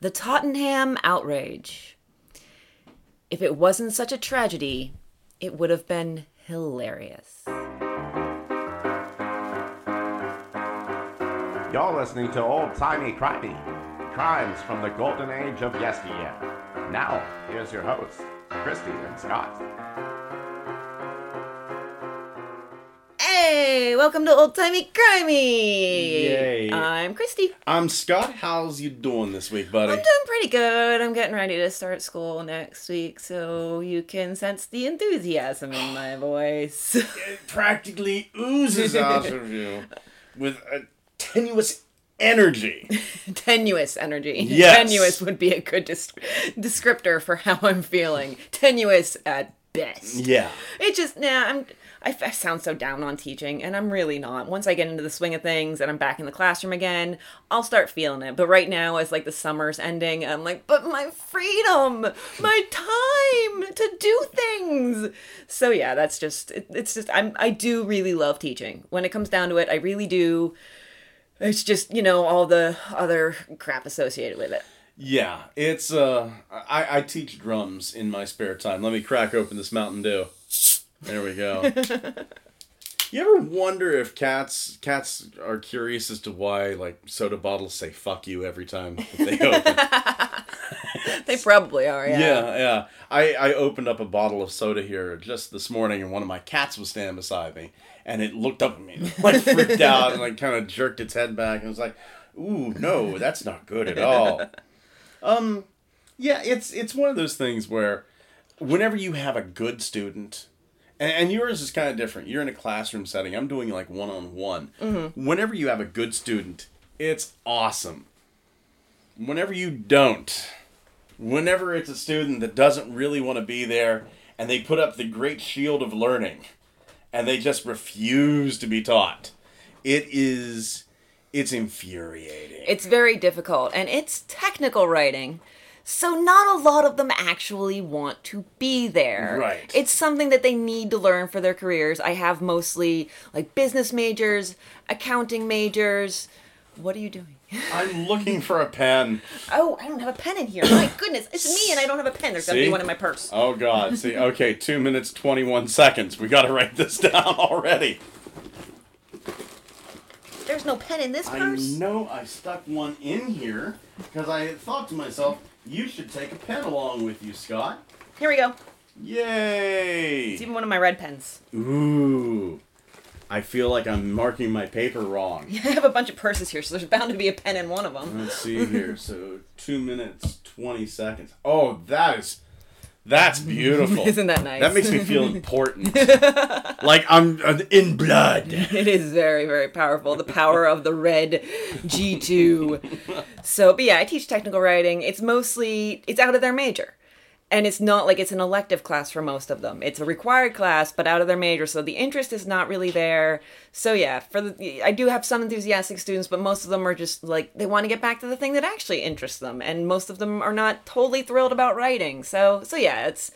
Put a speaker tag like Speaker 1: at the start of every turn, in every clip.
Speaker 1: The Tottenham outrage. If it wasn't such a tragedy, it would have been hilarious.
Speaker 2: You're listening to Old Timey Crimey, crimes from the golden age of yesteryear. Now, here's your hosts, Christy and Scott.
Speaker 1: Hey, welcome to Old Timey Crimey.
Speaker 3: Yay.
Speaker 1: I'm Christy.
Speaker 3: I'm Scott. How's you doing this week, buddy?
Speaker 1: I'm doing pretty good. I'm getting ready to start school next week, so you can sense the enthusiasm in my voice.
Speaker 3: It practically oozes out of you with a tenuous energy.
Speaker 1: Tenuous energy.
Speaker 3: Yes.
Speaker 1: Tenuous would be a good des- descriptor for how I'm feeling. Tenuous at best.
Speaker 3: Yeah.
Speaker 1: It just, nah, I'm. I, I sound so down on teaching, and I'm really not. Once I get into the swing of things and I'm back in the classroom again, I'll start feeling it. But right now, as like the summer's ending, I'm like, but my freedom, my time to do things. So yeah, that's just. It, it's just. I'm. I do really love teaching. When it comes down to it, I really do. It's just you know all the other crap associated with it.
Speaker 3: Yeah. It's uh I, I teach drums in my spare time. Let me crack open this Mountain Dew. There we go. you ever wonder if cats cats are curious as to why like soda bottles say fuck you every time they open?
Speaker 1: They probably are. Yeah.
Speaker 3: Yeah, yeah. I, I opened up a bottle of soda here just this morning, and one of my cats was standing beside me, and it looked up at me, like freaked out, and like kind of jerked its head back, and was like, "Ooh, no, that's not good at all." Um, yeah, it's it's one of those things where, whenever you have a good student, and, and yours is kind of different. You're in a classroom setting. I'm doing like one on one. Whenever you have a good student, it's awesome. Whenever you don't, whenever it's a student that doesn't really want to be there and they put up the great shield of learning and they just refuse to be taught it is it's infuriating
Speaker 1: It's very difficult, and it's technical writing. So not a lot of them actually want to be there.
Speaker 3: Right.
Speaker 1: It's something that they need to learn for their careers. I have mostly like business majors, accounting majors. What are you doing?
Speaker 3: i'm looking for a pen
Speaker 1: Oh, I don't have a pen in here. My goodness, it's me and I don't have a pen. There's gotta be one in my purse.
Speaker 3: oh god see okay two minutes 21 seconds we gotta write this down already
Speaker 1: There's no pen in this
Speaker 3: i
Speaker 1: purse.
Speaker 3: know i stuck one in here because i thought to myself you should take a pen along with you scott
Speaker 1: Here we go.
Speaker 3: yay
Speaker 1: It's even one of my red pens.
Speaker 3: Ooh. I feel like I'm marking my paper wrong.
Speaker 1: Yeah, I have a bunch of purses here, so there's bound to be a pen in one of them.
Speaker 3: Let's see here. So two minutes twenty seconds. Oh, that is that's beautiful.
Speaker 1: Isn't that nice?
Speaker 3: That makes me feel important. like I'm uh, in blood.
Speaker 1: It is very, very powerful. The power of the red G2. So, but yeah, I teach technical writing. It's mostly, it's out of their major. And it's not like it's an elective class for most of them. It's a required class, but out of their major. So the interest is not really there. So yeah, for the, I do have some enthusiastic students, but most of them are just like, they want to get back to the thing that actually interests them. And most of them are not totally thrilled about writing. So, so yeah, it's,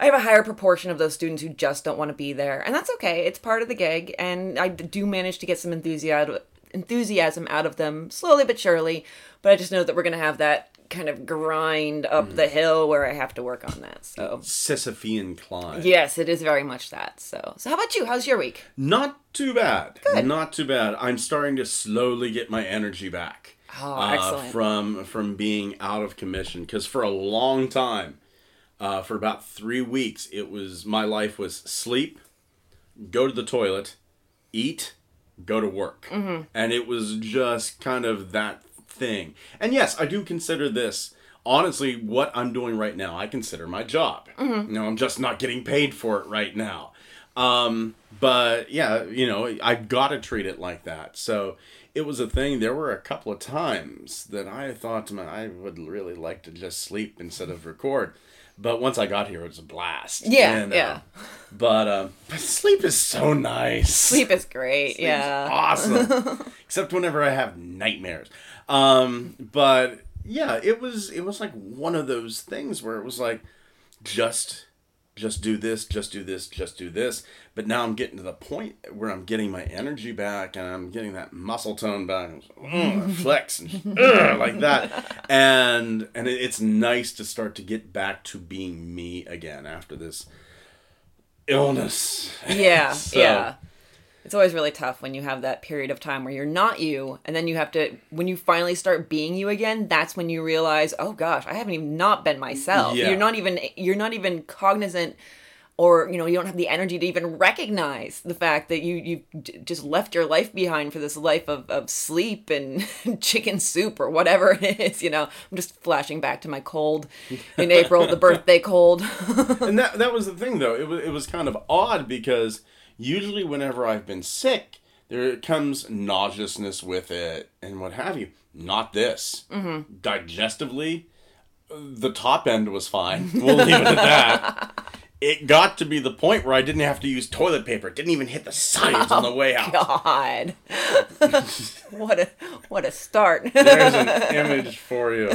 Speaker 1: I have a higher proportion of those students who just don't want to be there, and that's okay. It's part of the gig, and I do manage to get some enthusiasm enthusiasm out of them slowly but surely. But I just know that we're gonna have that kind of grind up the hill where I have to work on that. So
Speaker 3: Sisyphean climb.
Speaker 1: yes, it is very much that. So so how about you? How's your week?
Speaker 3: Not too bad.
Speaker 1: Good.
Speaker 3: Not too bad. I'm starting to slowly get my energy back.
Speaker 1: Oh,
Speaker 3: uh,
Speaker 1: excellent.
Speaker 3: From from being out of commission, because for a long time, uh, for about three weeks, it was my life was sleep, go to the toilet, eat, go to work,
Speaker 1: Mm-hmm.
Speaker 3: and it was just kind of that thing. And yes, I do consider this honestly what I'm doing right now. I consider my job.
Speaker 1: Mm-hmm.
Speaker 3: You know, I'm just not getting paid for it right now. Um, but yeah, you know, I got to treat it like that. So it was a thing. There were a couple of times that I thought to my, I would really like to just sleep instead of record. But once I got here, it was a blast.
Speaker 1: Yeah,
Speaker 3: And, uh,
Speaker 1: yeah.
Speaker 3: But um, but sleep is so nice.
Speaker 1: Sleep is great.
Speaker 3: Sleep's
Speaker 1: yeah.
Speaker 3: awesome. Except whenever I have nightmares. Um, but yeah, it was it was like one of those things where it was like just just do this, just do this, just do this. But now I'm getting to the point where I'm getting my energy back and I'm getting that muscle tone back, and, flex and ugh, like that. And and it's nice to start to get back to being me again after this illness.
Speaker 1: Yeah,
Speaker 3: So-
Speaker 1: yeah. It's always really tough when you have that period of time where you're not you, and then you have to, when you finally start being you again, that's when you realize, oh gosh, I haven't even not been myself.
Speaker 3: Yeah.
Speaker 1: You're not even, you're not even cognizant, or you know, you don't have the energy to even recognize the fact that you you just left your life behind for this life of of sleep and chicken soup or whatever it is. You know, I'm just flashing back to my cold in April, the birthday cold.
Speaker 3: and that that was the thing though. It was it was kind of odd because usually whenever I've been sick, there comes nauseousness with it and what have you. Not this. Mm-hmm. Digestively, the top end was fine. We'll leave it at that. It got to be the point where I didn't have to use toilet paper. It didn't even hit the sides on the way out.
Speaker 1: God, what a what a start.
Speaker 3: There's an image for you.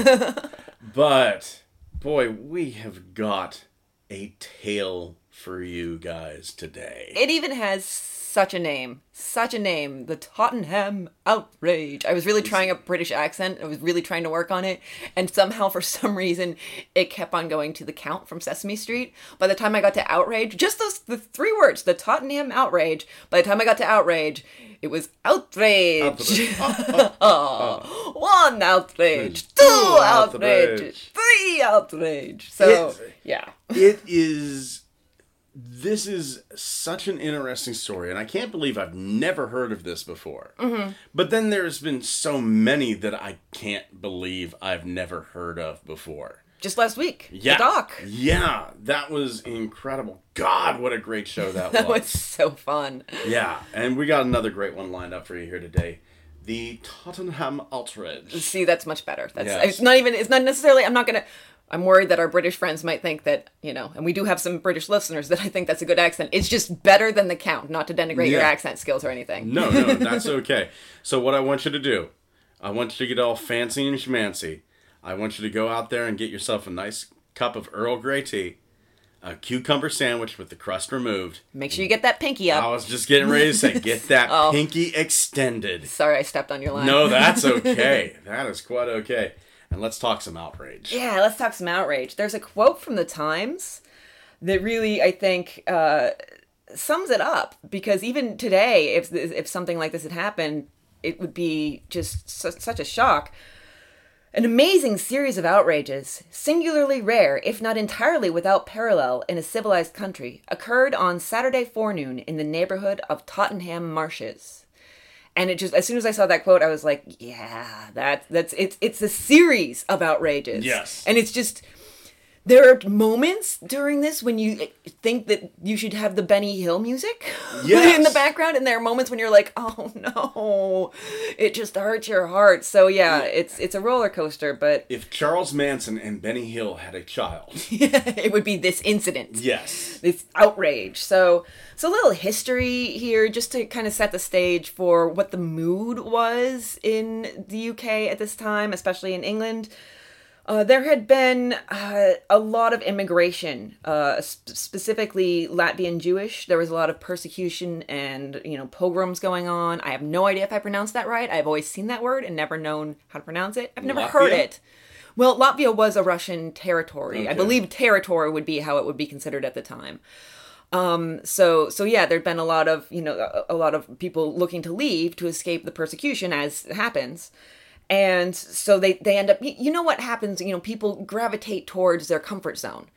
Speaker 3: But boy, we have got a tale for you guys today.
Speaker 1: It even has such a name, such a name, the Tottenham Outrage. I was really trying a British accent. I was really trying to work on it, and somehow, for some reason, it kept on going to the Count from Sesame Street. By the time I got to Outrage, just those the three words, the Tottenham Outrage. By the time I got to Outrage, it was outrage.
Speaker 3: Outrage.
Speaker 1: Oh, oh, oh, One outrage, two
Speaker 3: Two
Speaker 1: outrage,
Speaker 3: outrage.
Speaker 1: three outrage. So
Speaker 3: It's-
Speaker 1: yeah.
Speaker 3: it is this is such an interesting story and i can't believe i've never heard of this before
Speaker 1: Mm-hmm.
Speaker 3: but then there's been so many that i can't believe i've never heard of before
Speaker 1: Just last week,
Speaker 3: yeah
Speaker 1: the doc.
Speaker 3: yeah that was incredible god what a great show that,
Speaker 1: That
Speaker 3: was
Speaker 1: was so fun.
Speaker 3: yeah and we got another great one lined up for you here today the tottenham outrage
Speaker 1: See, that's much better. That's
Speaker 3: Yes.
Speaker 1: it's not even it's not necessarily I'm not gonna I'm worried that our British friends might think that, you know, and we do have some British listeners that I think that's a good accent. It's just better than the count, not to denigrate your accent skills or anything.
Speaker 3: No, no, that's okay. So what I want you to do, I want you to get all fancy and schmancy. I want you to go out there and get yourself a nice cup of Earl Grey tea, a cucumber sandwich with the crust removed.
Speaker 1: Make sure you get that pinky up.
Speaker 3: I was just getting ready to say, get that
Speaker 1: Oh.
Speaker 3: pinky extended.
Speaker 1: Sorry I stepped on your line.
Speaker 3: No, that's okay. that is quite okay. And let's talk some outrage.
Speaker 1: Yeah, let's talk some outrage. There's a quote from the Times that really, I think, uh, sums it up. Because even today, if if something like this had happened, it would be just su- such a shock. An amazing series of outrages, singularly rare, if not entirely without parallel in a civilized country, occurred on Saturday forenoon in the neighborhood of Tottenham Marshes and it just as soon as I saw that quote, I was like, yeah, that that's it's it's a series of outrages.
Speaker 3: Yes.
Speaker 1: and it's just there are moments during this when you think that you should have the Benny Hill music
Speaker 3: Yes.
Speaker 1: in the background, and there are moments when you're like, oh no, it just hurts your heart. So yeah, it's it's a roller coaster, but
Speaker 3: If Charles Manson and Benny Hill had a child,
Speaker 1: it would be this incident.
Speaker 3: yes.
Speaker 1: this outrage. So, so a little history here, just to kind of set the stage for what the mood was in the UK at this time, especially in England. Uh, there had been uh, a lot of immigration, uh, sp- specifically Latvian Jewish. There was a lot of persecution and you know pogroms going on. I have no idea if I pronounced that right. I've always seen that word and never known how to pronounce it. I've never heard it. Well, Latvia was a Russian territory. I believe territory would be how it would be considered at the time. Um, so so yeah, there'd been a lot of you know a, a lot of people looking to leave to escape the persecution as happens, and so they they end up. You know what happens? You know, people gravitate towards their comfort zone.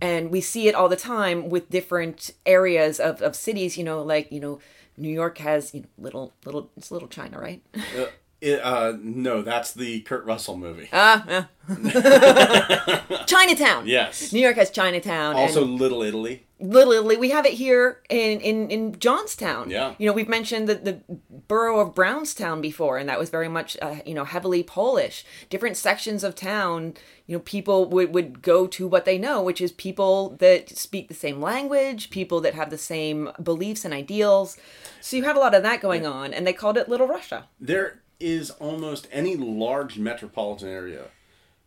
Speaker 1: And we see it all the time with different areas of, of cities, you know, like, you know, New York has, you know, little, little, it's little China, right?
Speaker 3: Uh, it, uh, no, that's the Kurt Russell movie.
Speaker 1: Ah, yeah. Chinatown.
Speaker 3: yes.
Speaker 1: New York has Chinatown.
Speaker 3: Also,
Speaker 1: and
Speaker 3: Little Italy.
Speaker 1: Little Italy. We have it here in, in, in Johnstown.
Speaker 3: Yeah.
Speaker 1: You know, we've mentioned the, the borough of Brownstown before, and that was very much, uh, you know, heavily Polish. Different sections of town, you know, people would, would go to what they know, which is people that speak the same language, people that have the same beliefs and ideals. So you had a lot of that going on, and they called it Little Russia.
Speaker 3: There is almost any large metropolitan area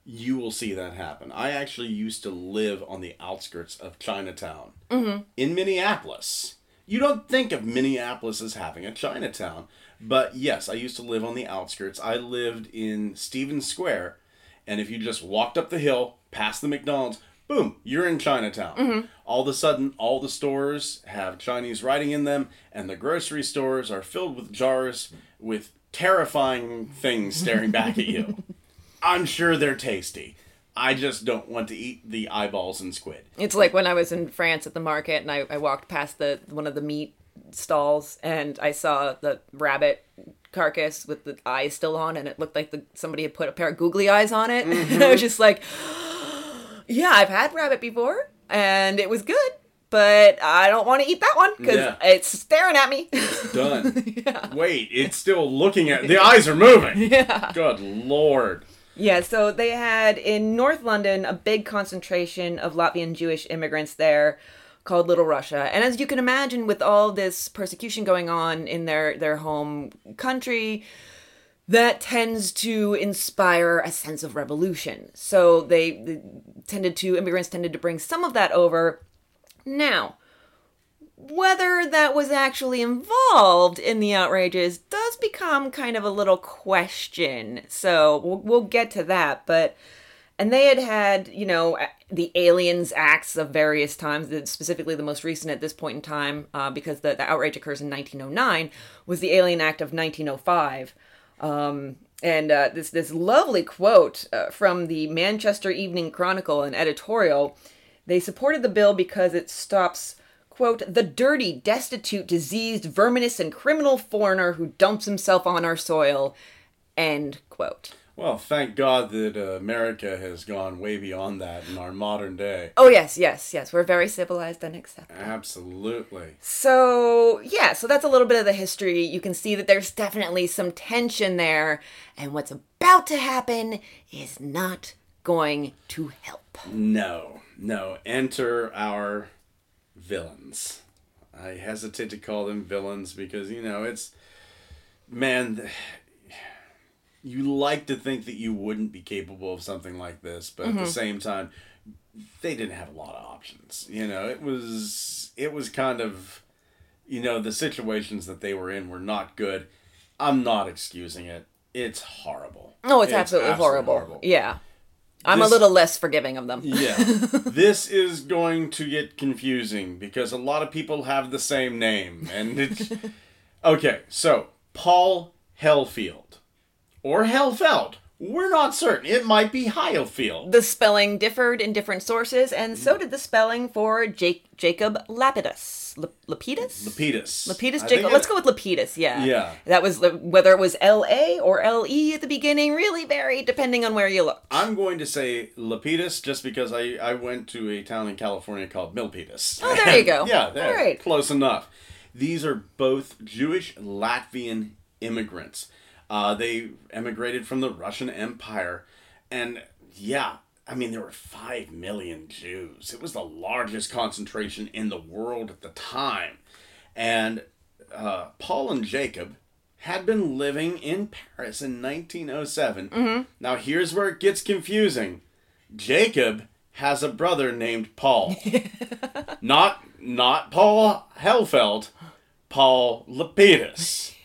Speaker 3: you will see that happen. I actually used to live on the outskirts of Chinatown mm-hmm. in Minneapolis. You don't think of Minneapolis as having a Chinatown, but yes, I used to live on the outskirts. I lived in Stevens Square, and if you just walked up the hill past the McDonald's, boom, you're in Chinatown. Mm-hmm. All of a sudden, all the stores have Chinese writing in them, and the grocery stores are filled with jars with terrifying things staring back at you. I'm sure they're tasty. I just don't want to eat the eyeballs and squid.
Speaker 1: It's like when I was in France at the market and I, I walked past the one of the meat stalls and I saw the rabbit carcass with the eyes still on and it looked like the somebody had put a pair of googly eyes on it. and I was just like, yeah, I've had rabbit before and it was good, but I don't want to eat that one because
Speaker 3: Yeah.
Speaker 1: it's staring at me.
Speaker 3: It's done. Wait, it's still looking at the eyes are moving. Yeah. Good lord.
Speaker 1: Yeah, so they had in North London a big concentration of Latvian Jewish immigrants there called Little Russia. And as you can imagine with all this persecution going on in their their home country, that tends to inspire a sense of revolution. So they, they tended to immigrants tended to bring some of that over. Now, whether that was actually involved in the outrages does become kind of a little question. So we'll, we'll get to that. But, and they had had, you know, the aliens acts of various times, specifically the most recent at this point in time, uh, because the, the outrage occurs in 1909, was the Alien Act of 1905. Um, and uh, this this lovely quote uh, from the Manchester Evening Chronicle, an editorial. They supported the bill because it stops quote, the dirty, destitute, diseased, verminous, and criminal foreigner who dumps himself on our soil, end quote.
Speaker 3: Well, thank God that uh, America has gone way beyond that in our modern day.
Speaker 1: Oh, yes, yes, yes. We're very civilized and accepted.
Speaker 3: Absolutely.
Speaker 1: So, yeah, so that's a little bit of the history. You can see that there's definitely some tension there, and what's about to happen is not going to help.
Speaker 3: No, no. Enter our villains. I hesitate to call them villains because, you know, it's. Man, you like to think that you wouldn't be capable of something like this, but at the mm-hmm. same time, they didn't have a lot of options. You know, it was. It was kind of. You know, the situations that they were in were not good. I'm not excusing it. It's horrible.
Speaker 1: Oh, it's, absolutely, horrible. Yeah. I'm
Speaker 3: This-
Speaker 1: a little less forgiving of them.
Speaker 3: Yeah. this is going to get confusing because a lot of people have the same name. And it's. Okay, so Paul Hellfield. Or Hellfeld. We're not certain. It might be Heilfield.
Speaker 1: The spelling differed in different sources, and so did the spelling for Jake, Jacob Lapidus. Lap- Lapidus?
Speaker 3: Lapidus.
Speaker 1: Lapidus. Let's go with Lapidus. Yeah.
Speaker 3: Yeah.
Speaker 1: That was whether it was L A or L E at the beginning. Really varied depending on where you look.
Speaker 3: I'm going to say Lapidus just because I, I went to a town in California called Milpitas.
Speaker 1: Oh, there you go.
Speaker 3: yeah, there.
Speaker 1: All right.
Speaker 3: Close enough. These are both Jewish Latvian immigrants. Uh, they emigrated from the Russian Empire. And yeah, I mean, there were 5 million Jews. It was the largest concentration in the world at the time. And uh, Paul and Jacob had been living in Paris in 1907. Now, here's where it gets confusing. Jacob has a brother named Paul. not not Paul Hellfeld, Paul Lapidus,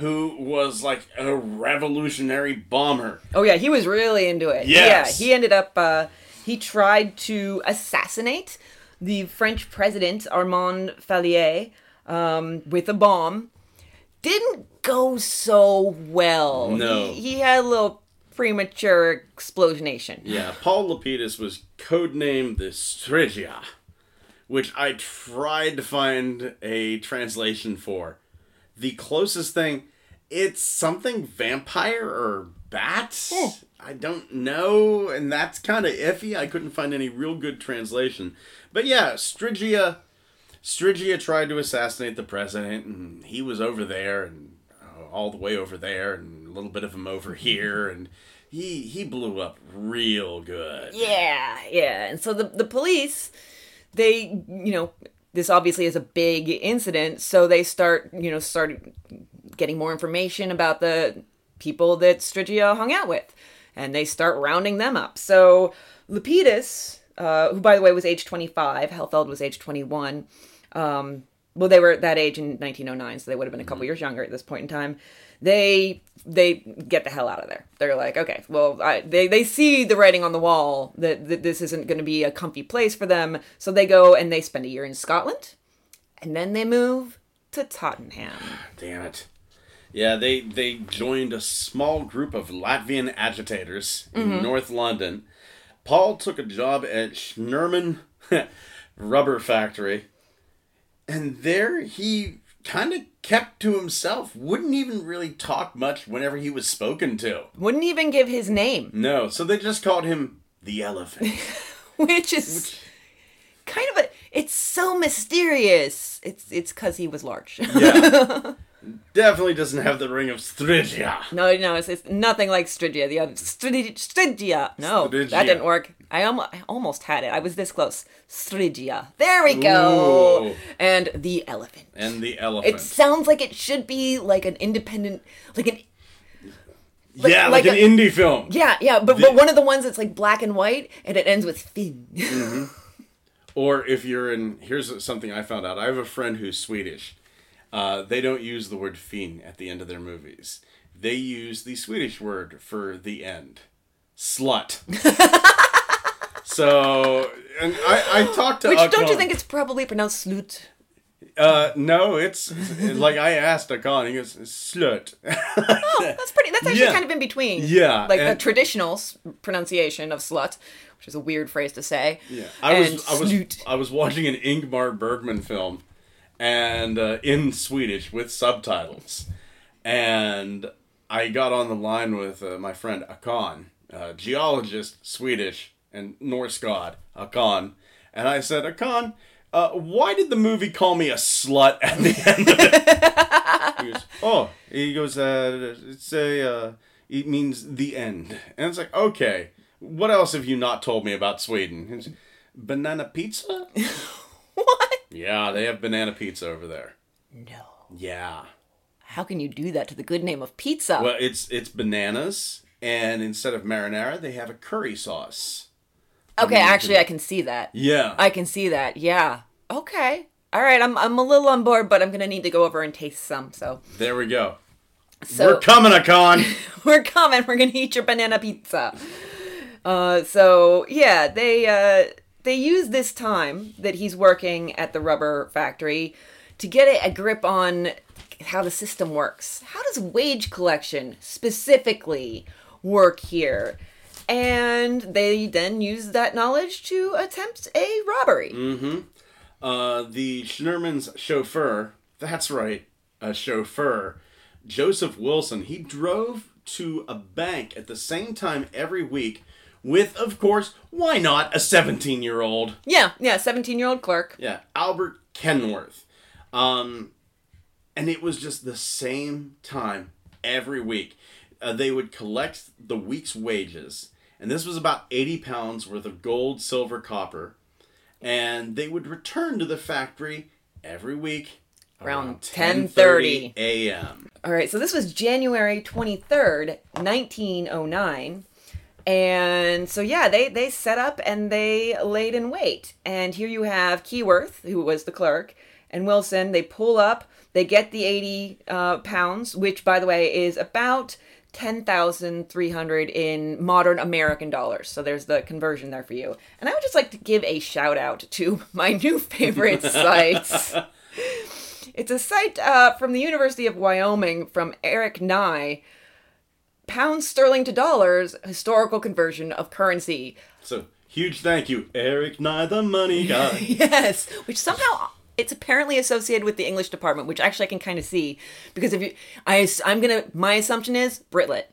Speaker 3: who was like a revolutionary bomber.
Speaker 1: Oh yeah, he was really into it.
Speaker 3: Yes.
Speaker 1: Yeah, he ended up. Uh, he tried to assassinate the French president Armand Fallières um, with a bomb. Didn't go so well.
Speaker 3: No.
Speaker 1: he, he had a little premature explosionation.
Speaker 3: Yeah, Paul Lapidus was codenamed the Strigia, which I tried to find a translation for. The closest thing, it's something vampire or bat. I don't know, and that's kind of iffy. I couldn't find any real good translation. But yeah, Strigia, Strigia tried to assassinate the president, and he was over there, and uh, all the way over there, and a little bit of him over here, and he he blew up real good.
Speaker 1: Yeah, yeah. And so the the police, they you know this obviously is a big incident, so they start you know started getting more information about the people that Strigia hung out with. and they start rounding them up. So Lepidus, uh, who by the way was age 25, Helfeld was age 21. Um, well, they were that age in 1909, so they would have been a couple years younger at this point in time. They they get the hell out of there. They're like, okay, well, I, they they see the writing on the wall that, that this isn't going to be a comfy place for them, so they go and they spend a year in Scotland, and then they move to Tottenham.
Speaker 3: Damn it. Yeah, they they joined a small group of Latvian agitators in mm-hmm. North London. Paul took a job at Schnurman Rubber Factory, and there he kind of kept to himself. Wouldn't even really talk much whenever he was spoken to.
Speaker 1: Wouldn't even give his name,
Speaker 3: No, so they just called him the Elephant.
Speaker 1: which is kind of a. It's so mysterious. It's it's because he was large.
Speaker 3: yeah, definitely doesn't have the ring of Stygia.
Speaker 1: No, no, it's, it's nothing like Stygia. The uh, other Strid- Stygia. No, that didn't work. I, I almost had it. I was this close. Stygia. There we go.
Speaker 3: Ooh.
Speaker 1: And the elephant.
Speaker 3: And the Elephant.
Speaker 1: it sounds like it should be like an independent, like an
Speaker 3: yeah,
Speaker 1: like
Speaker 3: like,
Speaker 1: a-
Speaker 3: an indie film.
Speaker 1: yeah, yeah. But but one of the ones that's like black and white and it ends with Finn. Mm-hmm.
Speaker 3: Or if you're in, here's something I found out. I have a friend who's Swedish. Uh, they don't use the word fin at the end of their movies. They use the Swedish word for the end, slut. so, and I, I talked to
Speaker 1: Which don't you think it's probably pronounced slut?
Speaker 3: Uh, no, it's like I asked Akon. He goes slut.
Speaker 1: Oh, that's pretty. That's actually
Speaker 3: Yeah.
Speaker 1: kind of in between.
Speaker 3: Yeah,
Speaker 1: like the
Speaker 3: and-
Speaker 1: traditional s- pronunciation of slut, which is a weird phrase to say.
Speaker 3: Yeah, I was I was. I was watching an Ingmar Bergman film, and uh, in Swedish with subtitles, and I got on the line with uh, my friend Akon, uh, geologist, Swedish and Norse god Akon, and I said, Akon, uh, why did the movie call me a slut at the end of it? he goes, oh, he goes, uh, it's a, uh, it means the end, and it's like, okay. What else have you not told me about Sweden? Banana pizza?
Speaker 1: What?
Speaker 3: Yeah, they have banana pizza over there.
Speaker 1: No.
Speaker 3: Yeah.
Speaker 1: How can you do that to the good name of pizza?
Speaker 3: Well, it's it's bananas, and instead of marinara, they have a curry sauce.
Speaker 1: okay, actually, I can see that.
Speaker 3: Yeah.
Speaker 1: I can see that. Yeah. Okay. All right. I'm I'm a little on board, but I'm gonna need to go over and taste some. So
Speaker 3: there we go.
Speaker 1: so
Speaker 3: We're coming, Akon.
Speaker 1: we're coming. We're gonna eat your banana pizza. Uh, so yeah, they uh, they use this time that he's working at the rubber factory to get a, grip on how the system works. How does wage collection specifically work here? And they then use that knowledge to attempt a robbery. Mm-hmm.
Speaker 3: Uh, the Schnurman's chauffeur, that's right, a chauffeur, Joseph Wilson, he drove to a bank at the same time every week with, of course, why not, a 17 year old.
Speaker 1: Yeah, yeah, 17 year old clerk.
Speaker 3: Yeah, Albert Keyworth. Um, and it was just the same time every week. Uh, they would collect the week's wages, and this was about 80 pounds worth of gold, silver, copper, and they would return to the factory every week
Speaker 1: Around
Speaker 3: 10:30 a.m.
Speaker 1: All right, so this was January 23rd, 1909. And so yeah, they they set up and they laid in wait. And here you have Keyworth, who was the clerk, and Wilson. They pull up, they get the 80 uh, pounds, which by the way is about 10,300 in modern American dollars. So there's the conversion there for you. And I would just like to give a shout out to my new favorite sites. It's a site uh, from the University of Wyoming from Eric Nye. Pounds sterling to dollars, historical conversion of currency.
Speaker 3: So, huge thank you, Eric Nye, the money guy.
Speaker 1: Yes, which somehow it's apparently associated with the English department, which actually I can kind of see because if you, I, I'm gonna, my assumption is Britlet.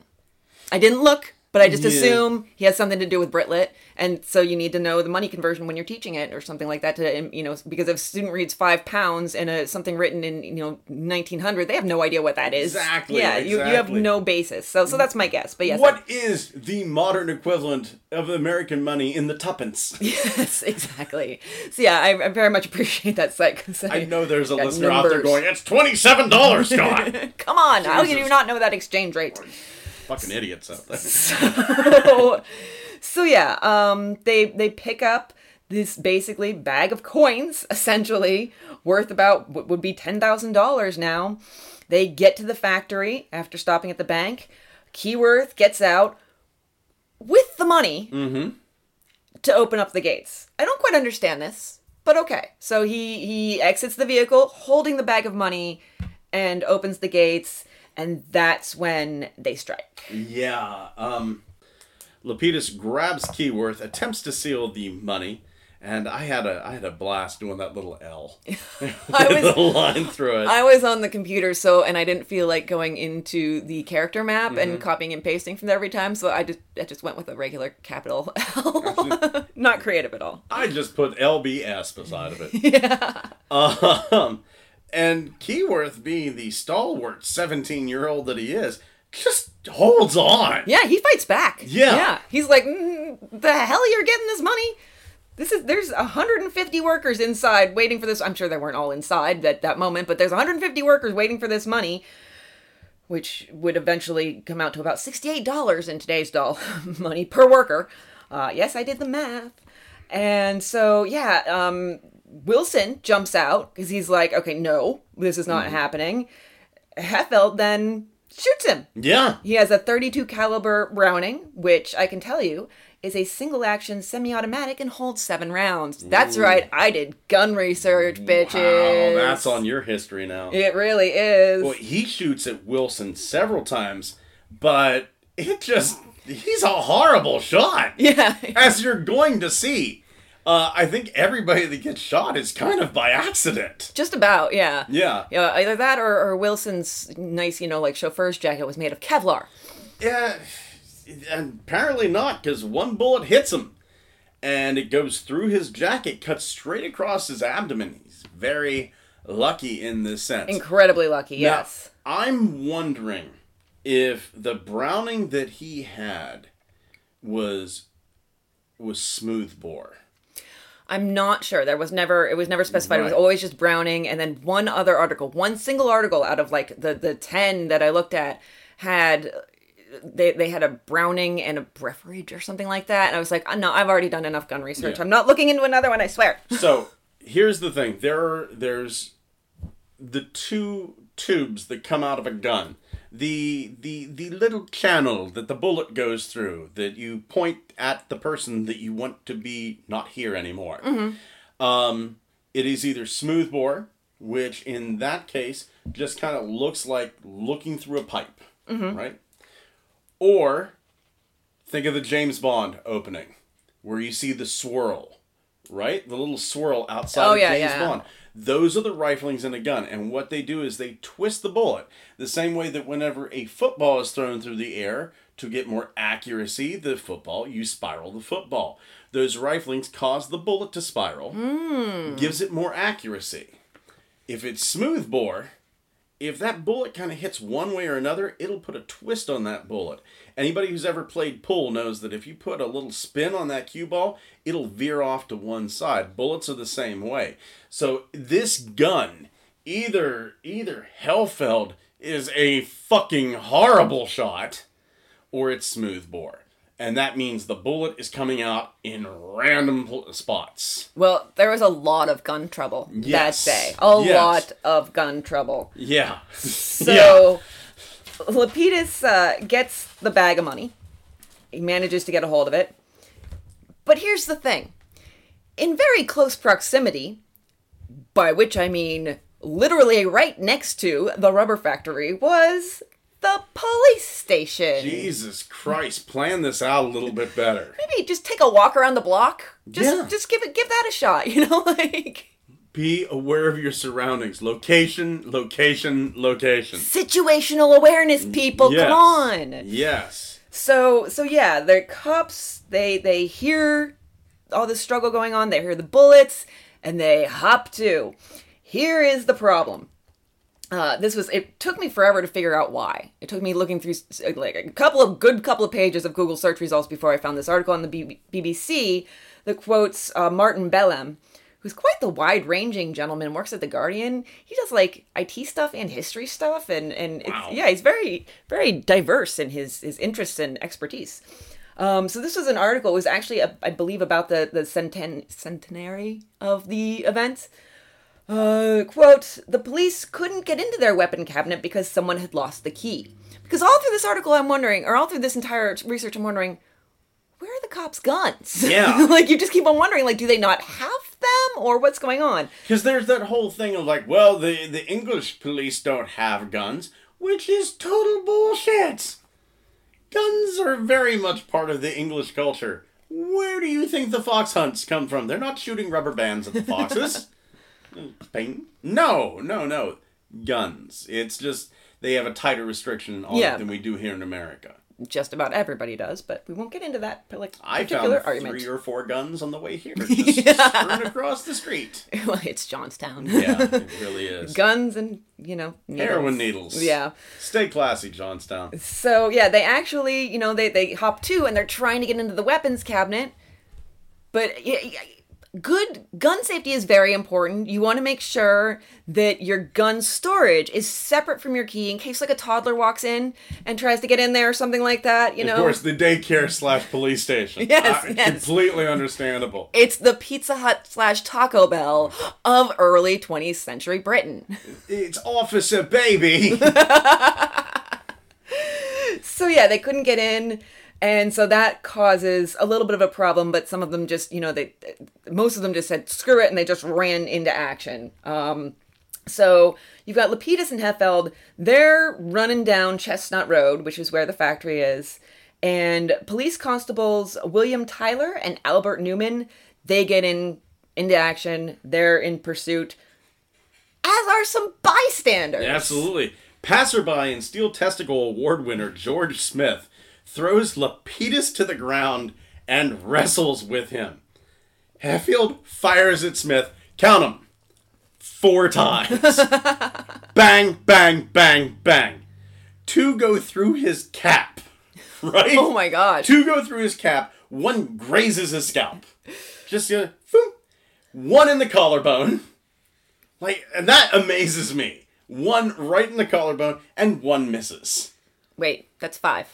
Speaker 1: I didn't look, but I just
Speaker 3: Yeah.
Speaker 1: assume he has something to do with Britlet, and so you need to know the money conversion when you're teaching it or something like that. To um, you know, because if a student reads five pounds and a, something written in you know 1900, they have no idea what that is.
Speaker 3: Exactly,
Speaker 1: Yeah, you, you have no basis. So so that's my guess. But yes,
Speaker 3: What is the modern equivalent of American money in the tuppence?
Speaker 1: yes, exactly. So yeah, I, I very much appreciate that site because
Speaker 3: I know there's a listener out there going, it's $27, Scott!
Speaker 1: Come on, how do you not know that exchange rate?
Speaker 3: Fucking idiots out there.
Speaker 1: so, so yeah, um, they they pick up this basically bag of coins, essentially worth about what would be ten thousand dollars now. They get to the factory after stopping at the bank. Keyworth gets out with the money to open up the gates. I don't quite understand this, but okay. So he he exits the vehicle holding the bag of money and opens the gates, and that's when they strike.
Speaker 3: Yeah. Um, Lapidus grabs Keyworth, attempts to seal the money, and I had a I had a blast doing that little L.
Speaker 1: I was
Speaker 3: the line through it.
Speaker 1: I was on the computer, so and I didn't feel like going into the character map
Speaker 3: Mm-hmm.
Speaker 1: and copying and pasting from there every time, so I just I just went with a regular capital L. Not creative at all.
Speaker 3: I just put LBS beside of it. Yeah. Um, and Keyworth, being the stalwart 17 year old that he is, just holds on.
Speaker 1: Yeah, he fights back.
Speaker 3: Yeah.
Speaker 1: yeah. He's like, mm, the hell you're getting this money? This is there's 150 workers inside waiting for this. I'm sure they weren't all inside at that moment, but there's 150 workers waiting for this money, which would eventually come out to about $68 in today's doll money per worker. Uh, yes, I did the math. And so, yeah, um, Wilson jumps out because he's like, okay, no, this is not mm-hmm. happening. Heffeld then shoots him.
Speaker 3: Yeah.
Speaker 1: He has a 32 caliber Browning, which I can tell you is a single action semi-automatic and holds 7 rounds. That's right. I did gun research, bitches.
Speaker 3: Wow, that's on your history now.
Speaker 1: It really is.
Speaker 3: Well, he shoots at Wilson several times, but it just. He's a horrible shot.
Speaker 1: yeah.
Speaker 3: As you're going to see. Uh, I think everybody that gets shot is kind of by accident.
Speaker 1: Just about, yeah.
Speaker 3: Yeah.
Speaker 1: Yeah, either that or, or Wilson's nice, you know, like chauffeur's jacket was made of Kevlar.
Speaker 3: Yeah, and apparently not, because one bullet hits him, and it goes through his jacket, cuts straight across his abdomen. He's very lucky in this sense.
Speaker 1: Incredibly lucky,
Speaker 3: Now,
Speaker 1: yes.
Speaker 3: I'm wondering if the Browning that he had was was smooth bore.
Speaker 1: I'm not sure. There was never it was never specified. It was always just Browning and then one other article, one single article out of like the the 10 that I looked at had they they had a Browning and a Breveridge or something like that and I was like, "Oh, no, I've already done enough gun research.
Speaker 3: Yeah.
Speaker 1: I'm not looking into another one, I swear."
Speaker 3: So here's the thing: there are there's the two tubes that come out of a gun. The the the little channel that the bullet goes through that you point at the person that you want to be not here anymore. Um, it is either smooth bore, which in that case just kind of looks like looking through a pipe, right? Or think of the James Bond opening, where you see the swirl, right? The little swirl outside
Speaker 1: Oh,
Speaker 3: of
Speaker 1: yeah,
Speaker 3: James
Speaker 1: yeah.
Speaker 3: Bond. Those are the riflings in a gun, and what they do is they twist the bullet the same way that whenever a football is thrown through the air to get more accuracy, the football you spiral the football. Those riflings cause the bullet to spiral,
Speaker 1: Hmm.
Speaker 3: gives it more accuracy. If it's smooth bore, if that bullet kind of hits one way or another, it'll put a twist on that bullet. Anybody who's ever played pool knows that if you put a little spin on that cue ball, it'll veer off to one side. Bullets are the same way. So this gun, either either Hellfeld is a fucking horrible shot, or it's smooth bore. And that means the bullet is coming out in random pl- spots.
Speaker 1: Well, there was a lot of gun trouble
Speaker 3: Yes.
Speaker 1: that day. A
Speaker 3: Yes.
Speaker 1: lot of gun trouble.
Speaker 3: Yeah.
Speaker 1: So Lapidus uh, gets the bag of money. He manages to get a hold of it. But here's the thing in very close proximity, by which I mean literally right next to the rubber factory, was the police station.
Speaker 3: Jesus Christ, plan this out a little bit better.
Speaker 1: Maybe just take a walk around the block. Just
Speaker 3: Yeah.
Speaker 1: just give it give that a shot, you know, like
Speaker 3: Be aware of your surroundings. Location, location, location.
Speaker 1: situational awareness people,
Speaker 3: Yes.
Speaker 1: come on.
Speaker 3: Yes.
Speaker 1: So so yeah, the cops they they hear all this struggle going on. They hear the bullets and they hop to. Here is the problem. Uh, this was it took me forever to figure out why. It took me looking through like a couple of good couple of pages of Google search results before I found this article on the B- BBC that quotes uh, Martin Belam, who's quite the wide-ranging gentleman, works at the Guardian. He does like IT stuff and history stuff, and and it's,
Speaker 3: Wow.
Speaker 1: yeah, he's very very diverse in his his interests and expertise. Um, so this was an article. It was actually, uh, I believe, about the the centen- centenary of the event. Uh, quote, the police couldn't get into their weapon cabinet because someone had lost the key. Because all through this article, I'm wondering, or all through this entire research, I'm wondering, where are the cops' guns?
Speaker 3: Yeah.
Speaker 1: like, you just keep on wondering, like, do they not have them, or what's going on?
Speaker 3: Because there's that whole thing of like, well, the, the English police don't have guns, which is total bullshit. Guns are very much part of the English culture. Where do you think the fox hunts come from? They're not shooting rubber bands at the foxes. Spain? No, no, no. Guns. It's just they have a tighter restriction on
Speaker 1: Yeah.
Speaker 3: it than we do here in America.
Speaker 1: Just about everybody does, but we won't get into that like
Speaker 3: I
Speaker 1: particular
Speaker 3: found
Speaker 1: argument.
Speaker 3: three or four guns on the way here, just strewn across the street.
Speaker 1: well, it's Johnstown.
Speaker 3: Yeah, it really is.
Speaker 1: Guns and you know needles.
Speaker 3: Heroin needles.
Speaker 1: Yeah.
Speaker 3: Stay classy, Johnstown.
Speaker 1: So yeah, they actually, you know, they they hop to and they're trying to get into the weapons cabinet. But y- y- good gun safety is very important. You want to make sure that your gun storage is separate from your key in case like a toddler walks in and tries to get in there or something like that. You know,
Speaker 3: Of course, the daycare slash police station.
Speaker 1: Yes,
Speaker 3: Uh,
Speaker 1: yes.
Speaker 3: Completely understandable.
Speaker 1: it's the Pizza Hut slash Taco Bell of early 20th century Britain.
Speaker 3: It's Officer Baby.
Speaker 1: So yeah, they couldn't get in, and so that causes a little bit of a problem. But some of them just, you know, they most of them just said screw it, and they just ran into action. Um, so you've got Lapidus and Heffeld. They're running down Chestnut Road, which is where the factory is, and police constables William Tyler and Albert Newman they get in into action. They're in pursuit, as are some bystanders.
Speaker 3: Absolutely. Passerby and Steel Testicle Award winner George Smith throws Lapidus to the ground and wrestles with him. Heffield fires at Smith. count Count 'em. Four times. bang, bang, bang, bang. Two go through his cap. Right?
Speaker 1: Oh my gosh.
Speaker 3: Two go through his cap. One grazes his scalp. Just uh, boom. One in the collarbone. Like, and that amazes me. One right in the collarbone, and one misses.
Speaker 1: Wait, that's five.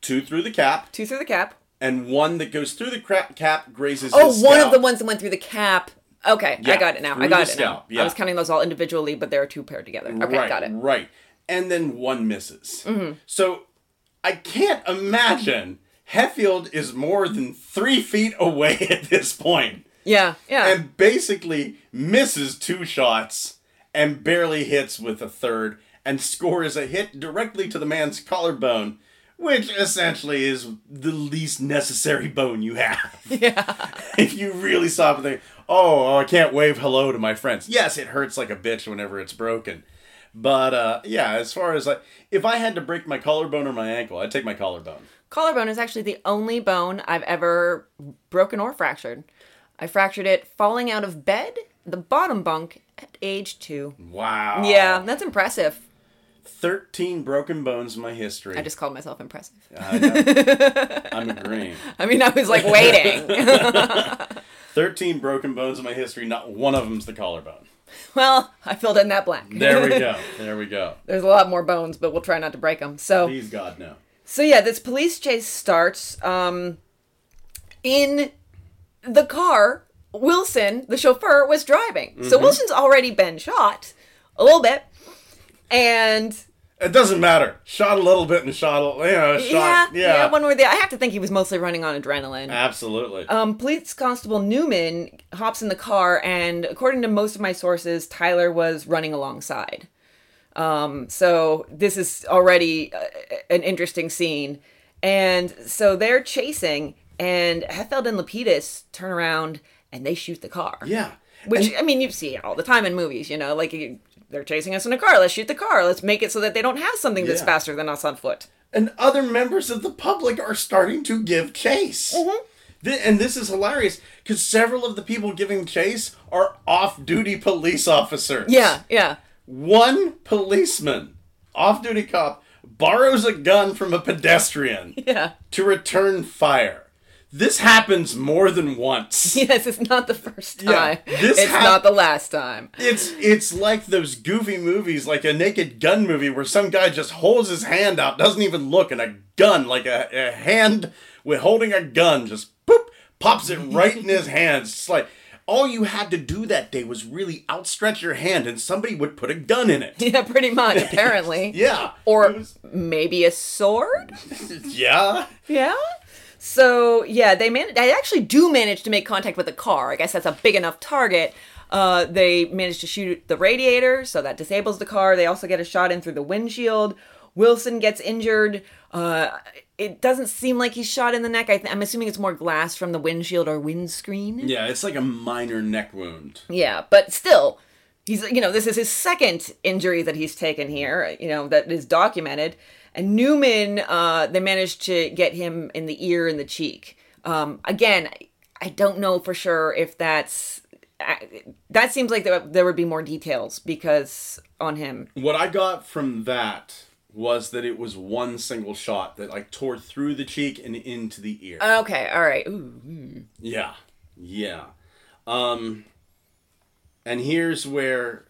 Speaker 3: Two through the cap,
Speaker 1: Two through the cap.
Speaker 3: and one that goes through the cra- cap grazes.
Speaker 1: Oh,
Speaker 3: his
Speaker 1: one of
Speaker 3: scalp.
Speaker 1: the ones that went through the cap. Okay, I got it now. I
Speaker 3: through
Speaker 1: got
Speaker 3: the
Speaker 1: it now.
Speaker 3: scalp, yeah.
Speaker 1: I was counting those all individually, but there are two paired together. Okay,
Speaker 3: right,
Speaker 1: got it.
Speaker 3: Right, and then one misses.
Speaker 1: Mm-hmm.
Speaker 3: So I can't imagine Heffield is more than three feet away at this point.
Speaker 1: Yeah, yeah.
Speaker 3: and basically misses two shots and barely hits with a third and scores a hit directly to the man's collarbone, which essentially is the least necessary bone you have.
Speaker 1: yeah.
Speaker 3: if you really stop and think, oh, I can't wave hello to my friends. Yes, it hurts like a bitch whenever it's broken. But uh, yeah, as far as like, if I had to break my collarbone or my ankle, I'd take my collarbone.
Speaker 1: Collarbone is actually the only bone I've ever broken or fractured. I fractured it falling out of bed, the bottom bunk, at age two.
Speaker 3: Wow.
Speaker 1: Yeah, that's impressive.
Speaker 3: 13 broken bones in my history.
Speaker 1: I just called myself impressive.
Speaker 3: I know. I'm agreeing.
Speaker 1: I mean, I was like waiting.
Speaker 3: 13 broken bones in my history, not one of them's the collarbone.
Speaker 1: well, I filled in that blank.
Speaker 3: There we go. There we go.
Speaker 1: There's a lot more bones, but we'll try not to break them. So,
Speaker 3: Please, God, no.
Speaker 1: So yeah, this police chase starts um in the car Wilson, the chauffeur, was driving.
Speaker 3: Mm-hmm.
Speaker 1: So Wilson's already been shot a little bit. And
Speaker 3: It doesn't matter. Shot a little bit and shot a, you know,
Speaker 1: yeah,
Speaker 3: shot.
Speaker 1: yeah,
Speaker 3: Yeah.
Speaker 1: one way or the I have to think he was mostly running on adrenaline.
Speaker 3: Absolutely.
Speaker 1: Um, Police Constable Newman hops in the car, and according to most of my sources, Tyler was running alongside. Um, so this is already uh, an interesting scene. And so they're chasing, and Heffeld and Lapidus turn around and they shoot the car.
Speaker 3: yeah.
Speaker 1: Which, I mean, you see it all the time in movies, you know, like they're chasing us in a car. Let's shoot the car. Let's make it so that they don't have something that's
Speaker 3: Yeah.
Speaker 1: faster than us on foot.
Speaker 3: And other members of the public are starting to give chase.
Speaker 1: Mm-hmm.
Speaker 3: And this is hilarious because several of the people giving chase are off duty police officers.
Speaker 1: Yeah, yeah.
Speaker 3: One policeman, off duty cop, borrows a gun from a pedestrian.
Speaker 1: Yeah.
Speaker 3: to return fire. This happens more than once.
Speaker 1: Yes, it's not the first
Speaker 3: Yeah,
Speaker 1: time.
Speaker 3: this
Speaker 1: it's
Speaker 3: hap-
Speaker 1: not the last time.
Speaker 3: It's it's like those goofy movies, like a Naked Gun movie, where some guy just holds his hand out, doesn't even look, and a gun, like a, a hand with holding a gun, just boop, pops it right in his hands. It's like all you had to do that day was really outstretch your hand, and somebody would put a gun in it.
Speaker 1: Yeah, pretty much, apparently.
Speaker 3: Yeah.
Speaker 1: Or
Speaker 3: was-
Speaker 1: maybe a sword?
Speaker 3: yeah.
Speaker 1: Yeah. So yeah, they man- they actually do manage to make contact with the car. I guess that's a big enough target. Uh, they manage to shoot the radiator, so that disables the car. They also get a shot in through the windshield. Wilson gets injured. Uh, it doesn't seem like he's shot in the neck. I th- I'm assuming it's more glass from the windshield or windscreen.
Speaker 3: Yeah, it's like a minor neck wound.
Speaker 1: Yeah, but still, he's you know this is his second injury that he's taken here. You know that is documented. And Newman, uh, they managed to get him in the ear and the cheek. Um, again, I don't know for sure if that's. I, that seems like there, there would be more details because on him.
Speaker 3: What I got from that was that it was one single shot that like tore through the cheek and into the ear.
Speaker 1: Okay, all right. Ooh.
Speaker 3: Yeah. Yeah. Um and here's where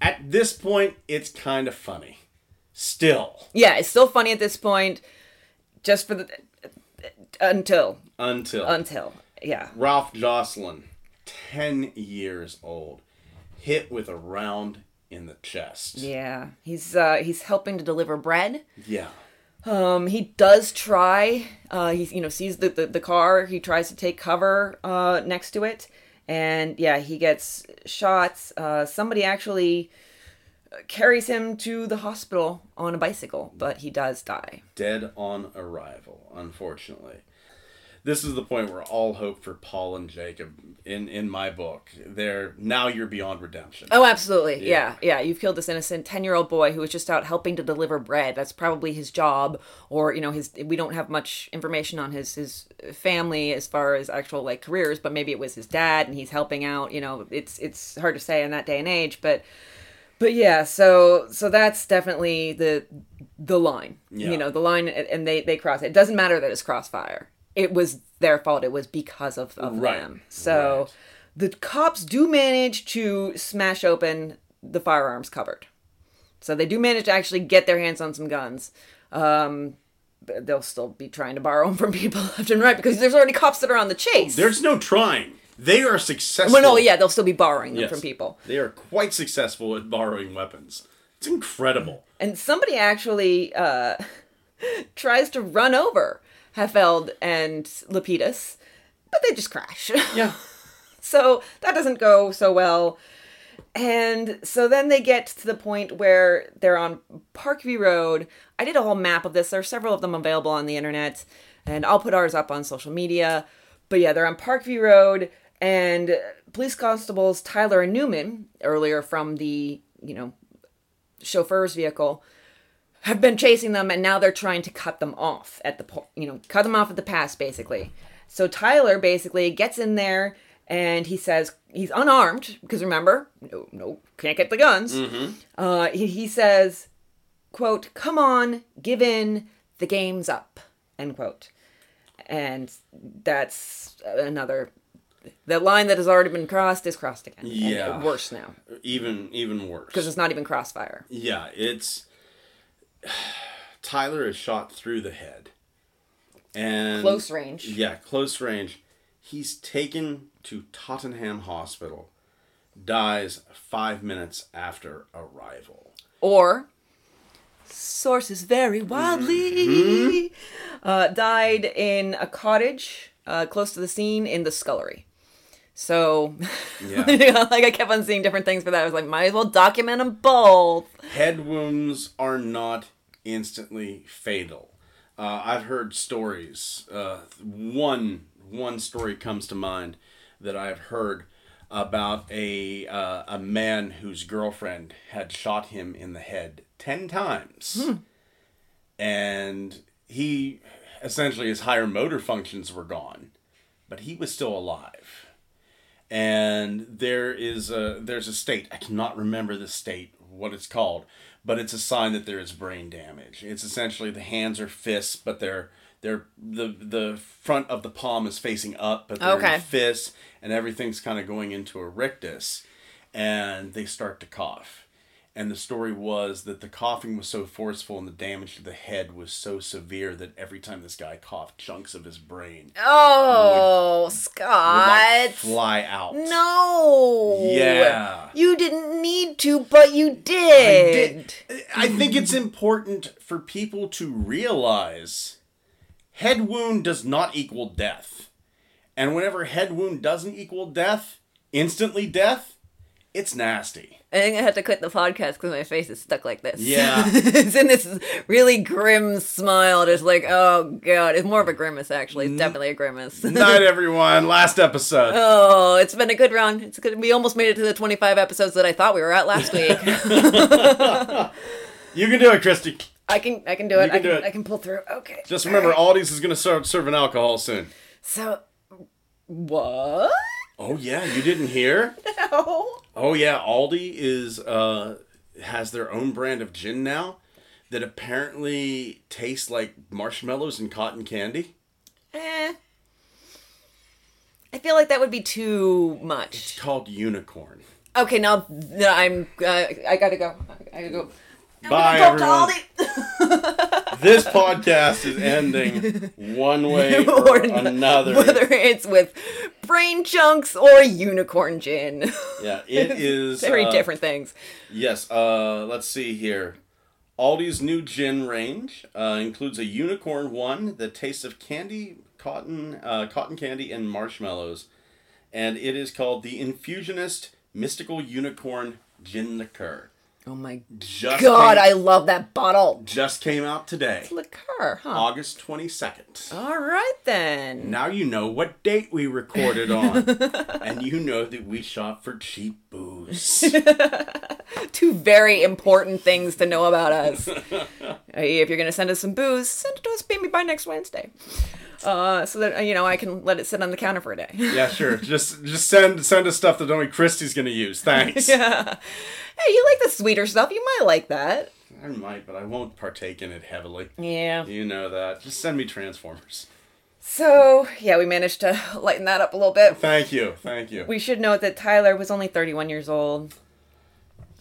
Speaker 3: at this point it's kind of funny. Still
Speaker 1: Yeah, it's still funny at this point. Just for the until
Speaker 3: until
Speaker 1: until yeah.
Speaker 3: Ralph Joscelyne, 10 years old, hit with a round in the chest.
Speaker 1: Yeah, he's uh, he's helping to deliver bread.
Speaker 3: Yeah.
Speaker 1: Um, he does try. Uh, he you know sees the, the the car. He tries to take cover uh next to it, and yeah, he gets shots. Uh, somebody actually carries him to the hospital on a bicycle, but he does die.
Speaker 3: Dead on arrival, unfortunately. This is the point where all hope for Paul and Jacob in in my book. They're now you're beyond redemption.
Speaker 1: Oh, absolutely.
Speaker 3: Yeah.
Speaker 1: Yeah. yeah, You've killed this innocent 10 year old boy who was just out helping to deliver bread. That's probably his job. Or, you know, his, we don't have much information on his, his family as far as actual like careers, but maybe it was his dad and he's helping out. You know, it's, it's hard to say in that day and age, but, but yeah, so, so that's definitely the, the line,
Speaker 3: Yeah.
Speaker 1: you know, the line and they, they cross it. It doesn't matter that it's crossfire. It was their fault. It was because of, of
Speaker 3: Right.
Speaker 1: them. So,
Speaker 3: Right.
Speaker 1: the cops do manage to smash open the firearms cupboard. So they do manage to actually get their hands on some guns. Um, they'll still be trying to borrow them from people left and right because there's already cops that are on the chase.
Speaker 3: There's no trying. They are successful.
Speaker 1: well, no, yeah, they'll still be borrowing them
Speaker 3: Yes.
Speaker 1: from people.
Speaker 3: They are quite successful at borrowing weapons. It's incredible.
Speaker 1: And somebody actually uh, tries to run over Helfeld and Lepidus, but they just crash.
Speaker 3: Yeah.
Speaker 1: So that doesn't go so well. And so then they get to the point where they're on Parkview Road. I did a whole map of this. There are several of them available on the internet, and I'll put ours up on social media. But yeah, they're on Parkview Road, and police constables Tyler and Newman, earlier from the, you know, chauffeur's vehicle, have been chasing them, and now they're trying to cut them off at the, po- you know, cut them off at the pass, basically. So Tyler basically gets in there and he says he's unarmed because remember, no, no, can't get the guns. Uh, he, he says, "quote Come on, give in. The game's up." End quote. And that's another. The line that has already been crossed is crossed again. And
Speaker 3: Yeah.
Speaker 1: worse now
Speaker 3: Even even worse.
Speaker 1: because it's not even crossfire.
Speaker 3: Yeah, it's Tyler is shot through the head. And
Speaker 1: Close range.
Speaker 3: Yeah, close range. He's taken to Tottenham Hospital. Dies five minutes after arrival.
Speaker 1: or sources vary wildly uh, died in a cottage uh, close to the scene in the scullery so
Speaker 3: Yeah.
Speaker 1: like i kept on seeing different things for that i was like might as well document them both
Speaker 3: Head wounds are not instantly fatal. Uh, I've heard stories. Uh, one one story comes to mind that I've heard about a uh, a man whose girlfriend had shot him in the head ten times, and he essentially his higher motor functions were gone, but he was still alive and there is a there's a state I cannot remember the state what it's called, but it's a sign that there is brain damage. It's essentially the hands are fists, but they're They're the the front of the palm is facing up, but they're
Speaker 1: Okay.
Speaker 3: fists, and everything's kind of going into a rictus, and they start to cough. And the story was that the coughing was so forceful and the damage to the head was so severe that every time this guy coughed, chunks of his brain
Speaker 1: Oh,
Speaker 3: would like
Speaker 1: Scott.
Speaker 3: fly out.
Speaker 1: No.
Speaker 3: Yeah.
Speaker 1: You didn't need to, but you did.
Speaker 3: I think it's important for people to realize head wound does not equal death. And whenever head wound doesn't equal death, instantly death, it's nasty.
Speaker 1: I think I have to quit the podcast because my face is stuck like this.
Speaker 3: Yeah.
Speaker 1: it's in this really grim smile, just like, oh god. It's more of a grimace, actually. It's definitely a grimace.
Speaker 3: Night, everyone. Last episode.
Speaker 1: oh, it's been a good run. It's good. We almost made it to the 25 episodes that I thought we were at last week.
Speaker 3: You can do it, Christy.
Speaker 1: I can, I can do it.
Speaker 3: can
Speaker 1: I
Speaker 3: do
Speaker 1: can,
Speaker 3: it.
Speaker 1: I can pull through. Okay.
Speaker 3: Just remember, Aldi's is going to start serving alcohol soon.
Speaker 1: So, what?
Speaker 3: Oh, yeah. You didn't hear?
Speaker 1: No.
Speaker 3: Oh yeah, Aldi is uh has their own brand of gin now that apparently tastes like marshmallows and cotton candy.
Speaker 1: Eh. I feel like that would be too much.
Speaker 3: It's called Unicorn.
Speaker 1: Okay, now I'm. Uh, I gotta go. I gotta go.
Speaker 3: Bye everyone. This podcast is ending one way or,
Speaker 1: Or
Speaker 3: another.
Speaker 1: Whether it's with brain chunks or unicorn gin.
Speaker 3: Yeah, it is
Speaker 1: Very
Speaker 3: uh,
Speaker 1: different things.
Speaker 3: Yes, uh let's see here. Aldi's new gin range uh, includes a unicorn one that tastes of candy, cotton, uh, cotton candy, and marshmallows, and it is called the Infusionist Mystical Unicorn Gin Liqueur.
Speaker 1: Oh my
Speaker 3: Just
Speaker 1: god, I love that bottle.
Speaker 3: just came out today,
Speaker 1: Liqueur, huh?
Speaker 3: August twenty second.
Speaker 1: All right then.
Speaker 3: Now you know what date we recorded on, and you know that we shop for cheap booze.
Speaker 1: Two very important things to know about us. Hey, if you're gonna send us some booze, send it to us maybe by next Wednesday. Uh, so that uh, you know I can let it sit on the counter for a day.
Speaker 3: yeah, sure. Just just send send us stuff that only Christy's gonna use. Thanks.
Speaker 1: yeah. Hey, you like the sweeter stuff? You might like that.
Speaker 3: I might, but I won't partake in it heavily.
Speaker 1: Yeah.
Speaker 3: You know that. Just send me Transformers.
Speaker 1: So yeah, we managed to lighten that up a little bit.
Speaker 3: Thank you. Thank you.
Speaker 1: We should note that Tyler was only 31 years old.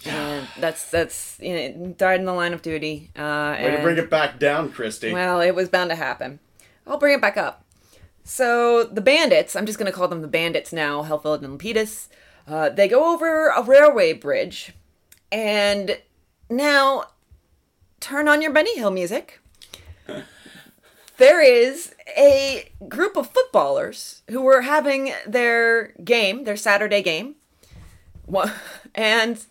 Speaker 1: And that's that's you know died in the line of duty. Uh,
Speaker 3: Way to bring it back down, Christy.
Speaker 1: Well, it was bound to happen. I'll bring it back up. So the bandits, I'm just going to call them the bandits now, Helfeld and Lepidus, uh, they go over a railway bridge. And now, turn on your Benny Hill music. there is a group of footballers who were having their game, their Saturday game. And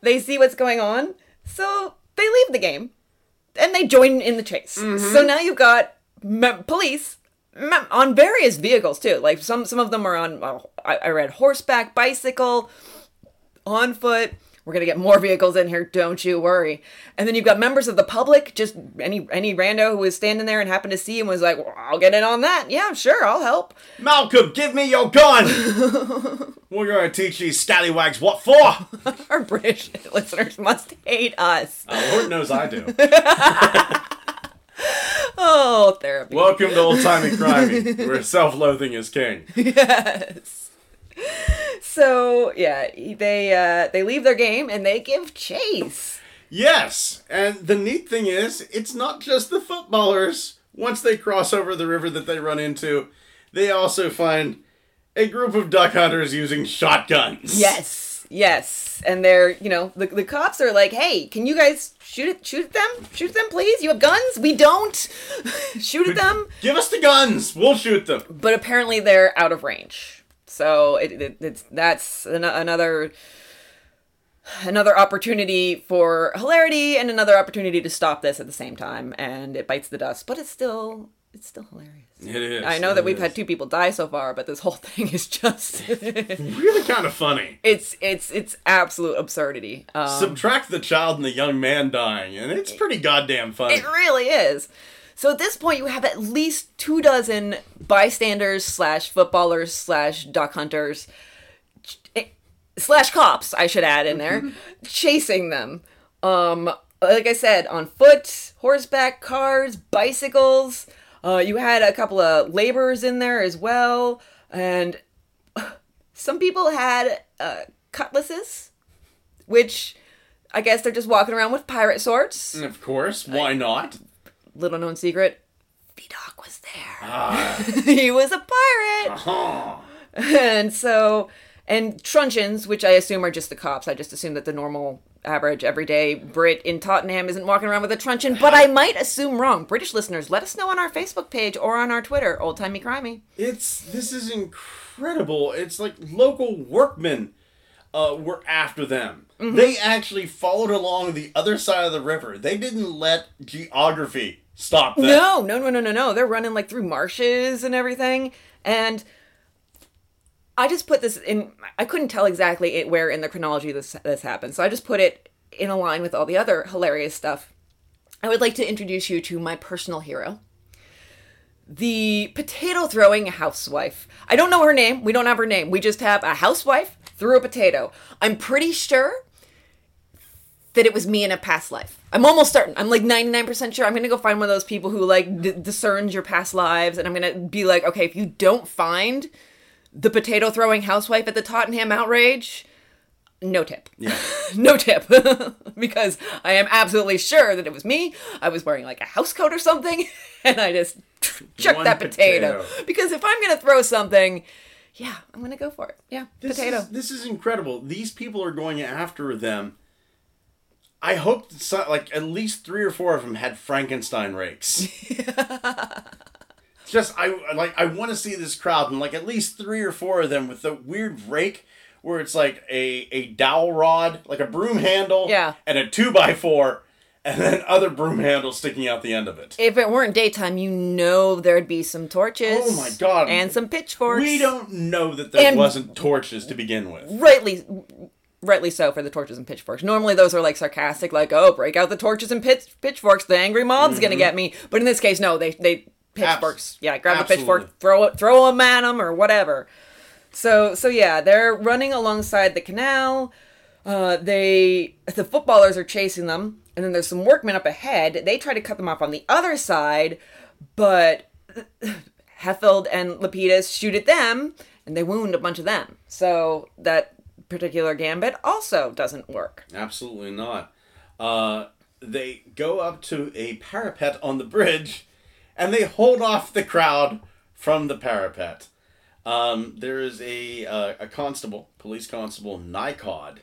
Speaker 1: they see what's going on. So they leave the game and they join in the chase. Mm-hmm. So now you've got me- police me- on various vehicles too. Like some some of them are on. I, I read horseback, bicycle, on foot. We're gonna get more vehicles in here. Don't you worry. And then you've got members of the public, just any any rando who was standing there and happened to see him was like, well, "I'll get in on that. Yeah, sure, I'll help."
Speaker 3: Malcolm, give me your gun! We're gonna teach these scallywags what for!
Speaker 1: Our British listeners must hate us.
Speaker 3: Uh, Lord knows I do.
Speaker 1: Oh, therapy.
Speaker 3: Welcome to Old Timey Crimey, where self loathing is king.
Speaker 1: yes. So yeah, they uh, they leave their game and they give chase.
Speaker 3: Yes, and the neat thing is, it's not just the footballers. Once they cross over the river that they run into, they also find a group of duck hunters using shotguns.
Speaker 1: Yes, yes, and they're you know the, the cops are like, hey, can you guys shoot it? Shoot at them? Shoot at them, please. You have guns? We don't. shoot at them.
Speaker 3: Give us the guns! We'll shoot them!
Speaker 1: But apparently they're out of range. So it, it it's that's an, another another opportunity for hilarity and another opportunity to stop this at the same time and it bites the dust but it's still it's still hilarious
Speaker 3: It is.
Speaker 1: i know that we've
Speaker 3: is.
Speaker 1: had two people die so far but this whole thing is just
Speaker 3: Really kind of funny.
Speaker 1: it's it's it's absolute absurdity um,
Speaker 3: Subtract the child and the young man dying, and it's pretty goddamn funny.
Speaker 1: It really is. So at this point, you have at least two dozen bystanders slash footballers slash duck hunters eh, slash cops. I should add in there, chasing them. Um, like I said, on foot, horseback, cars, bicycles. Uh, you had a couple of laborers in there as well, and some people had uh, cutlasses, which I guess they're just walking around with pirate swords.
Speaker 3: And of course, why not?
Speaker 1: Little known secret, Vidocq was there. he was a pirate.
Speaker 3: Huh.
Speaker 1: and so and truncheons which i assume are just the cops i just assume that the normal average everyday brit in tottenham isn't walking around with a truncheon but i might assume wrong british listeners let us know on our facebook page or on our twitter old timey crimey
Speaker 3: It's this is incredible. It's like local workmen uh, were after them.
Speaker 1: Mm-hmm.
Speaker 3: They actually followed along the other side of the river. They didn't let geography stop them.
Speaker 1: no no no no no no they're running like through marshes and everything and i just put this in i couldn't tell exactly it, where in the chronology this this happened so i just put it in a line with all the other hilarious stuff i would like to introduce you to my personal hero the potato throwing housewife. I don't know her name. We don't have her name. We just have a housewife threw a potato. I'm pretty sure that it was me in a past life. I'm almost certain. I'm like 99% sure. I'm going to go find one of those people who like d- discerns your past lives and I'm going to be like, "Okay, if you don't find the potato throwing housewife at the Tottenham outrage, no tip.
Speaker 3: Yeah.
Speaker 1: no tip. because I am absolutely sure that it was me. I was wearing like a house coat or something, and I just chucked that potato.
Speaker 3: potato.
Speaker 1: Because if I'm gonna throw something, yeah, I'm gonna go for it. Yeah,
Speaker 3: This
Speaker 1: potato.
Speaker 3: Is, this is incredible. These people are going after them. I hope that some, like at least three or four of them had Frankenstein rakes. Just I like I want to see this crowd and like at least three or four of them with the weird rake where it's like a a dowel rod, like a broom handle,
Speaker 1: Yeah.
Speaker 3: and a two by four, and then other broom handles sticking out the end of it.
Speaker 1: if it weren't daytime, you know there'd be some torches.
Speaker 3: Oh my God.
Speaker 1: And some pitchforks.
Speaker 3: We don't know that there
Speaker 1: And-
Speaker 3: wasn't torches to begin with.
Speaker 1: rightly rightly so for the torches and pitchforks. Normally those are like sarcastic, like, oh, break out the torches and pitch- pitchforks, the angry mob's gonna get me. But in this case, no, they they pitchforks.
Speaker 3: Abs-
Speaker 1: yeah, grab
Speaker 3: absolutely.
Speaker 1: the pitchfork, throw it, throw them at them or whatever. So so yeah, they're running alongside the canal. Uh, they the footballers are chasing them, and then there's some workmen up ahead. They try to cut them off on the other side, but Helfeld and Lepidus shoot at them, and they wound a bunch of them. So that particular gambit also doesn't work.
Speaker 3: Absolutely not. Uh, they go up to a parapet on the bridge, and they hold off the crowd from the parapet. Um, there is a uh, a constable, police constable Nicod.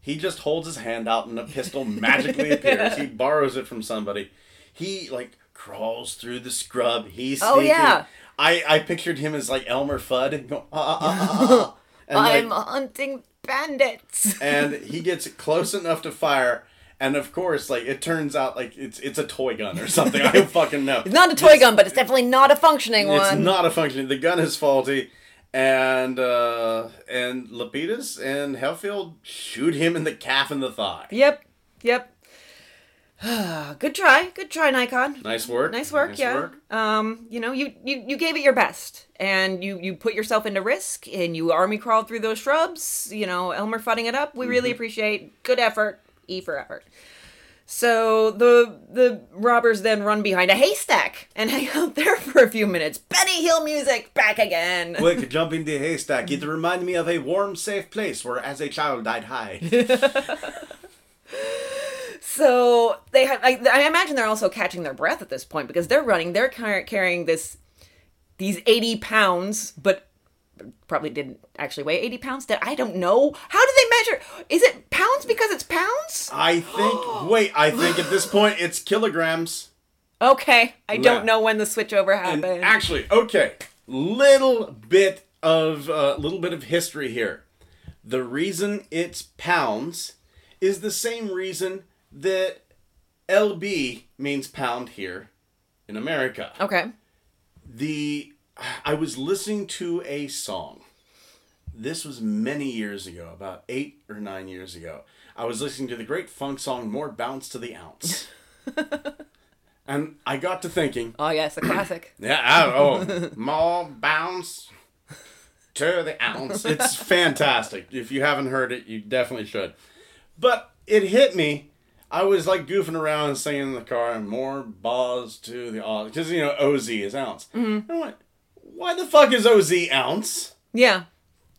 Speaker 3: He just holds his hand out, and a pistol magically appears. He borrows it from somebody. He like crawls through the scrub. He's
Speaker 1: Oh, yeah.
Speaker 3: I I pictured him as like Elmer Fudd, and go, ah, ah, ah, ah, ah. And, like,
Speaker 1: I'm hunting bandits.
Speaker 3: and he gets close enough to fire and of course like it turns out like it's it's a toy gun or something i don't fucking know
Speaker 1: It's not a toy gun, but it's definitely not a functioning
Speaker 3: it's
Speaker 1: one.
Speaker 3: It's not a functioning. the gun is faulty and uh and lepidus and helfeld shoot him in the calf and the thigh
Speaker 1: Yep, yep. good try, good try, Nicod.
Speaker 3: nice work
Speaker 1: Nice work, yeah. Um, you know, you, you you gave it your best, and you you put yourself into risk, and you army crawled through those shrubs. You know, Elmer fudding it up. We really appreciate good effort. E for effort. So the the robbers then run behind a haystack and hang out there for a few minutes. Benny Hill music back again.
Speaker 3: Quick, jump in the haystack. It reminded me of a warm, safe place where, as a child, I'd hide.
Speaker 1: So they have. I, I imagine they're also catching their breath at this point because they're running. They're car- carrying this these eighty pounds, but probably didn't actually weigh eighty pounds. That I don't know. How do they measure? Is it pounds because it's pounds?
Speaker 3: I think. wait, I think at this point it's kilograms.
Speaker 1: Okay, I
Speaker 3: Yeah.
Speaker 1: don't know when the switchover
Speaker 3: And
Speaker 1: happened.
Speaker 3: actually, okay, little bit of uh, little bit of history here. The reason it's pounds is the same reason that LB means pound here in America.
Speaker 1: okay.
Speaker 3: The I was listening to a song. This was many years ago, about eight or nine years ago. I was listening to the great funk song "More Bounce to the Ounce," and I got to thinking.
Speaker 1: Oh yes, a classic.
Speaker 3: Yeah, I, oh, more bounce to the ounce. It's fantastic. If you haven't heard it, you definitely should. But it hit me. I was like goofing around and singing in the car, more bars to the oz. Because, you know, OZ is ounce. Mm-hmm. I went, why the fuck is OZ ounce?
Speaker 1: Yeah.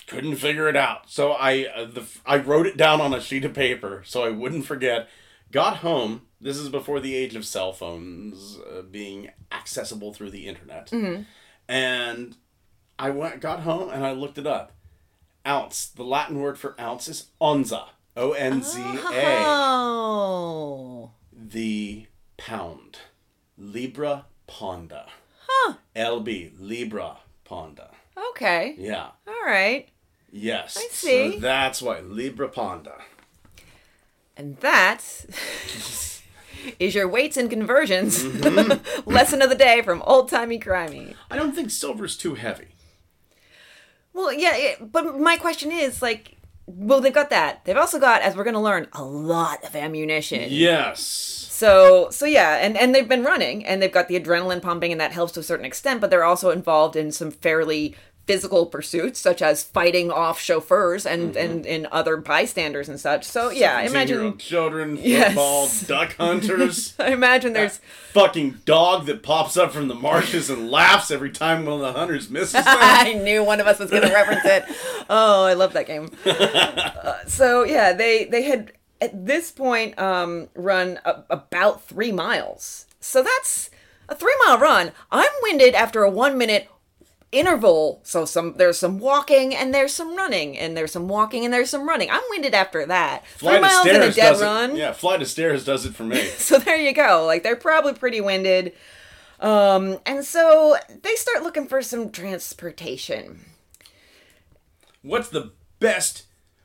Speaker 3: Couldn't figure it out. So I, uh, the, I wrote it down on a sheet of paper so I wouldn't forget. Got home. This is before the age of cell phones uh, being accessible through the internet.
Speaker 1: Mm-hmm.
Speaker 3: And I went, got home and I looked it up. Ounce. The Latin word for ounce is onza. O N Z A.
Speaker 1: Oh.
Speaker 3: The pound. Libra ponda.
Speaker 1: Huh.
Speaker 3: LB. Libra ponda.
Speaker 1: Okay.
Speaker 3: Yeah.
Speaker 1: All right.
Speaker 3: Yes.
Speaker 1: I see.
Speaker 3: So that's why. Libra ponda.
Speaker 1: And that is your weights and conversions
Speaker 3: Mm-hmm.
Speaker 1: lesson of the day from old timey crimey.
Speaker 3: I don't think silver's too heavy.
Speaker 1: Well, yeah, it, but my question is like, well, they've got that. They've also got, as we're going to learn, a lot of ammunition.
Speaker 3: Yes.
Speaker 1: So, so yeah, and and they've been running, and they've got the adrenaline pumping, and that helps to a certain extent. But they're also involved in some fairly physical pursuits, such as fighting off chauffeurs and and, and other bystanders and such. So yeah, I imagine.
Speaker 3: children,
Speaker 1: Yes.
Speaker 3: football, duck hunters.
Speaker 1: I imagine there's.
Speaker 3: fucking dog that pops up from the marshes and laughs every time one of the hunters misses.
Speaker 1: I knew one of us was going to reference it. Oh, I love that game. Uh, so yeah, they they had at this point um, run a, about three miles. So that's a three mile run. I'm winded after a one minute interval. So some there's some walking and there's some running and there's some walking and there's some running. I'm winded after that. three
Speaker 3: Flight of
Speaker 1: miles in a
Speaker 3: stairs
Speaker 1: dead run.
Speaker 3: it. Yeah, flight of stairs does it for me.
Speaker 1: So there you go. Like they're probably pretty winded. Um, and so they start looking for some transportation.
Speaker 3: What's the best?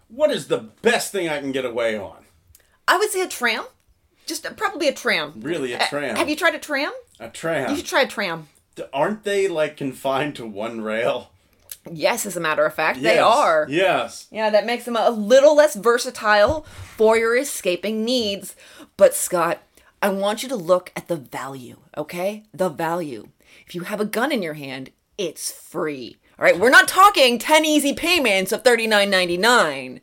Speaker 3: What is the best thing I can get away on?
Speaker 1: I would say a tram. Just a, probably a tram.
Speaker 3: Really, a
Speaker 1: Uh,
Speaker 3: tram?
Speaker 1: Have you tried a tram?
Speaker 3: A tram?
Speaker 1: You should try a tram.
Speaker 3: Aren't they like confined to one rail?
Speaker 1: Yes, as a matter of fact, they are.
Speaker 3: Yes.
Speaker 1: Yeah, that makes them a little less versatile for your escaping needs. But Scott, I want you to look at the value, okay? The value. If you have a gun in your hand, it's free. All right, we're not talking 10 easy payments of $39.99.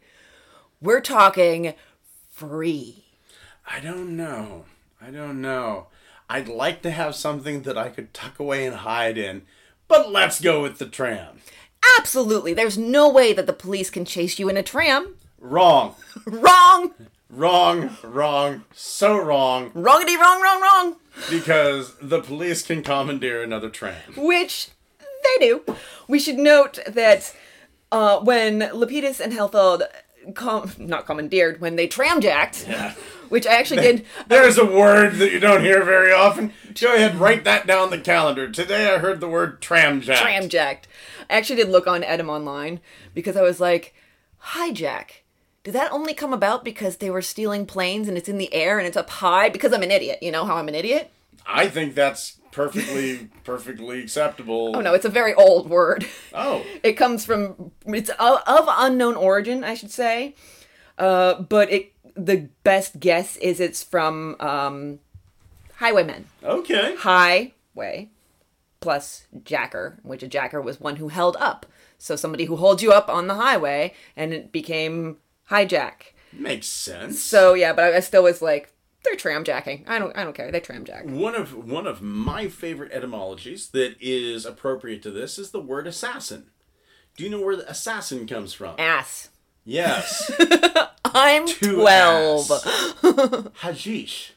Speaker 1: We're talking free.
Speaker 3: I don't know. I don't know. I'd like to have something that I could tuck away and hide in, but let's go with the tram.
Speaker 1: Absolutely. There's no way that the police can chase you in a tram.
Speaker 3: Wrong.
Speaker 1: Wrong.
Speaker 3: Wrong. Wrong. So wrong.
Speaker 1: Wrongity wrong, wrong, wrong.
Speaker 3: Because the police can commandeer another tram.
Speaker 1: Which they do. We should note that uh, when Lepidus and Helfeld com- not commandeered, when they tramjacked, which I actually did
Speaker 3: There's a word that you don't hear very often. Go ahead, write that down the calendar. Today I heard the word tramjack.
Speaker 1: tramjacked. I actually did look on Etymonline because I was like, hijack. Did that only come about because they were stealing planes and it's in the air and it's up high? Because I'm an idiot. You know how I'm an idiot?
Speaker 3: I think that's perfectly, perfectly acceptable.
Speaker 1: Oh no, it's a very old word.
Speaker 3: Oh,
Speaker 1: It comes from it's of, of unknown origin, I should say. Uh, but it the best guess is it's from um, highwaymen.
Speaker 3: okay.
Speaker 1: Highway plus jacker, which a jacker was one who held up. So somebody who holds you up on the highway, and it became hijack.
Speaker 3: Makes sense.
Speaker 1: So yeah, but I, I still was like, they're tramjacking. I don't, I don't care. They tramjack.
Speaker 3: One of one of my favorite etymologies that is appropriate to this is the word assassin. Do you know where the assassin comes from?
Speaker 1: Ass.
Speaker 3: Yes.
Speaker 1: I'm
Speaker 3: To
Speaker 1: twelve.
Speaker 3: Hashish.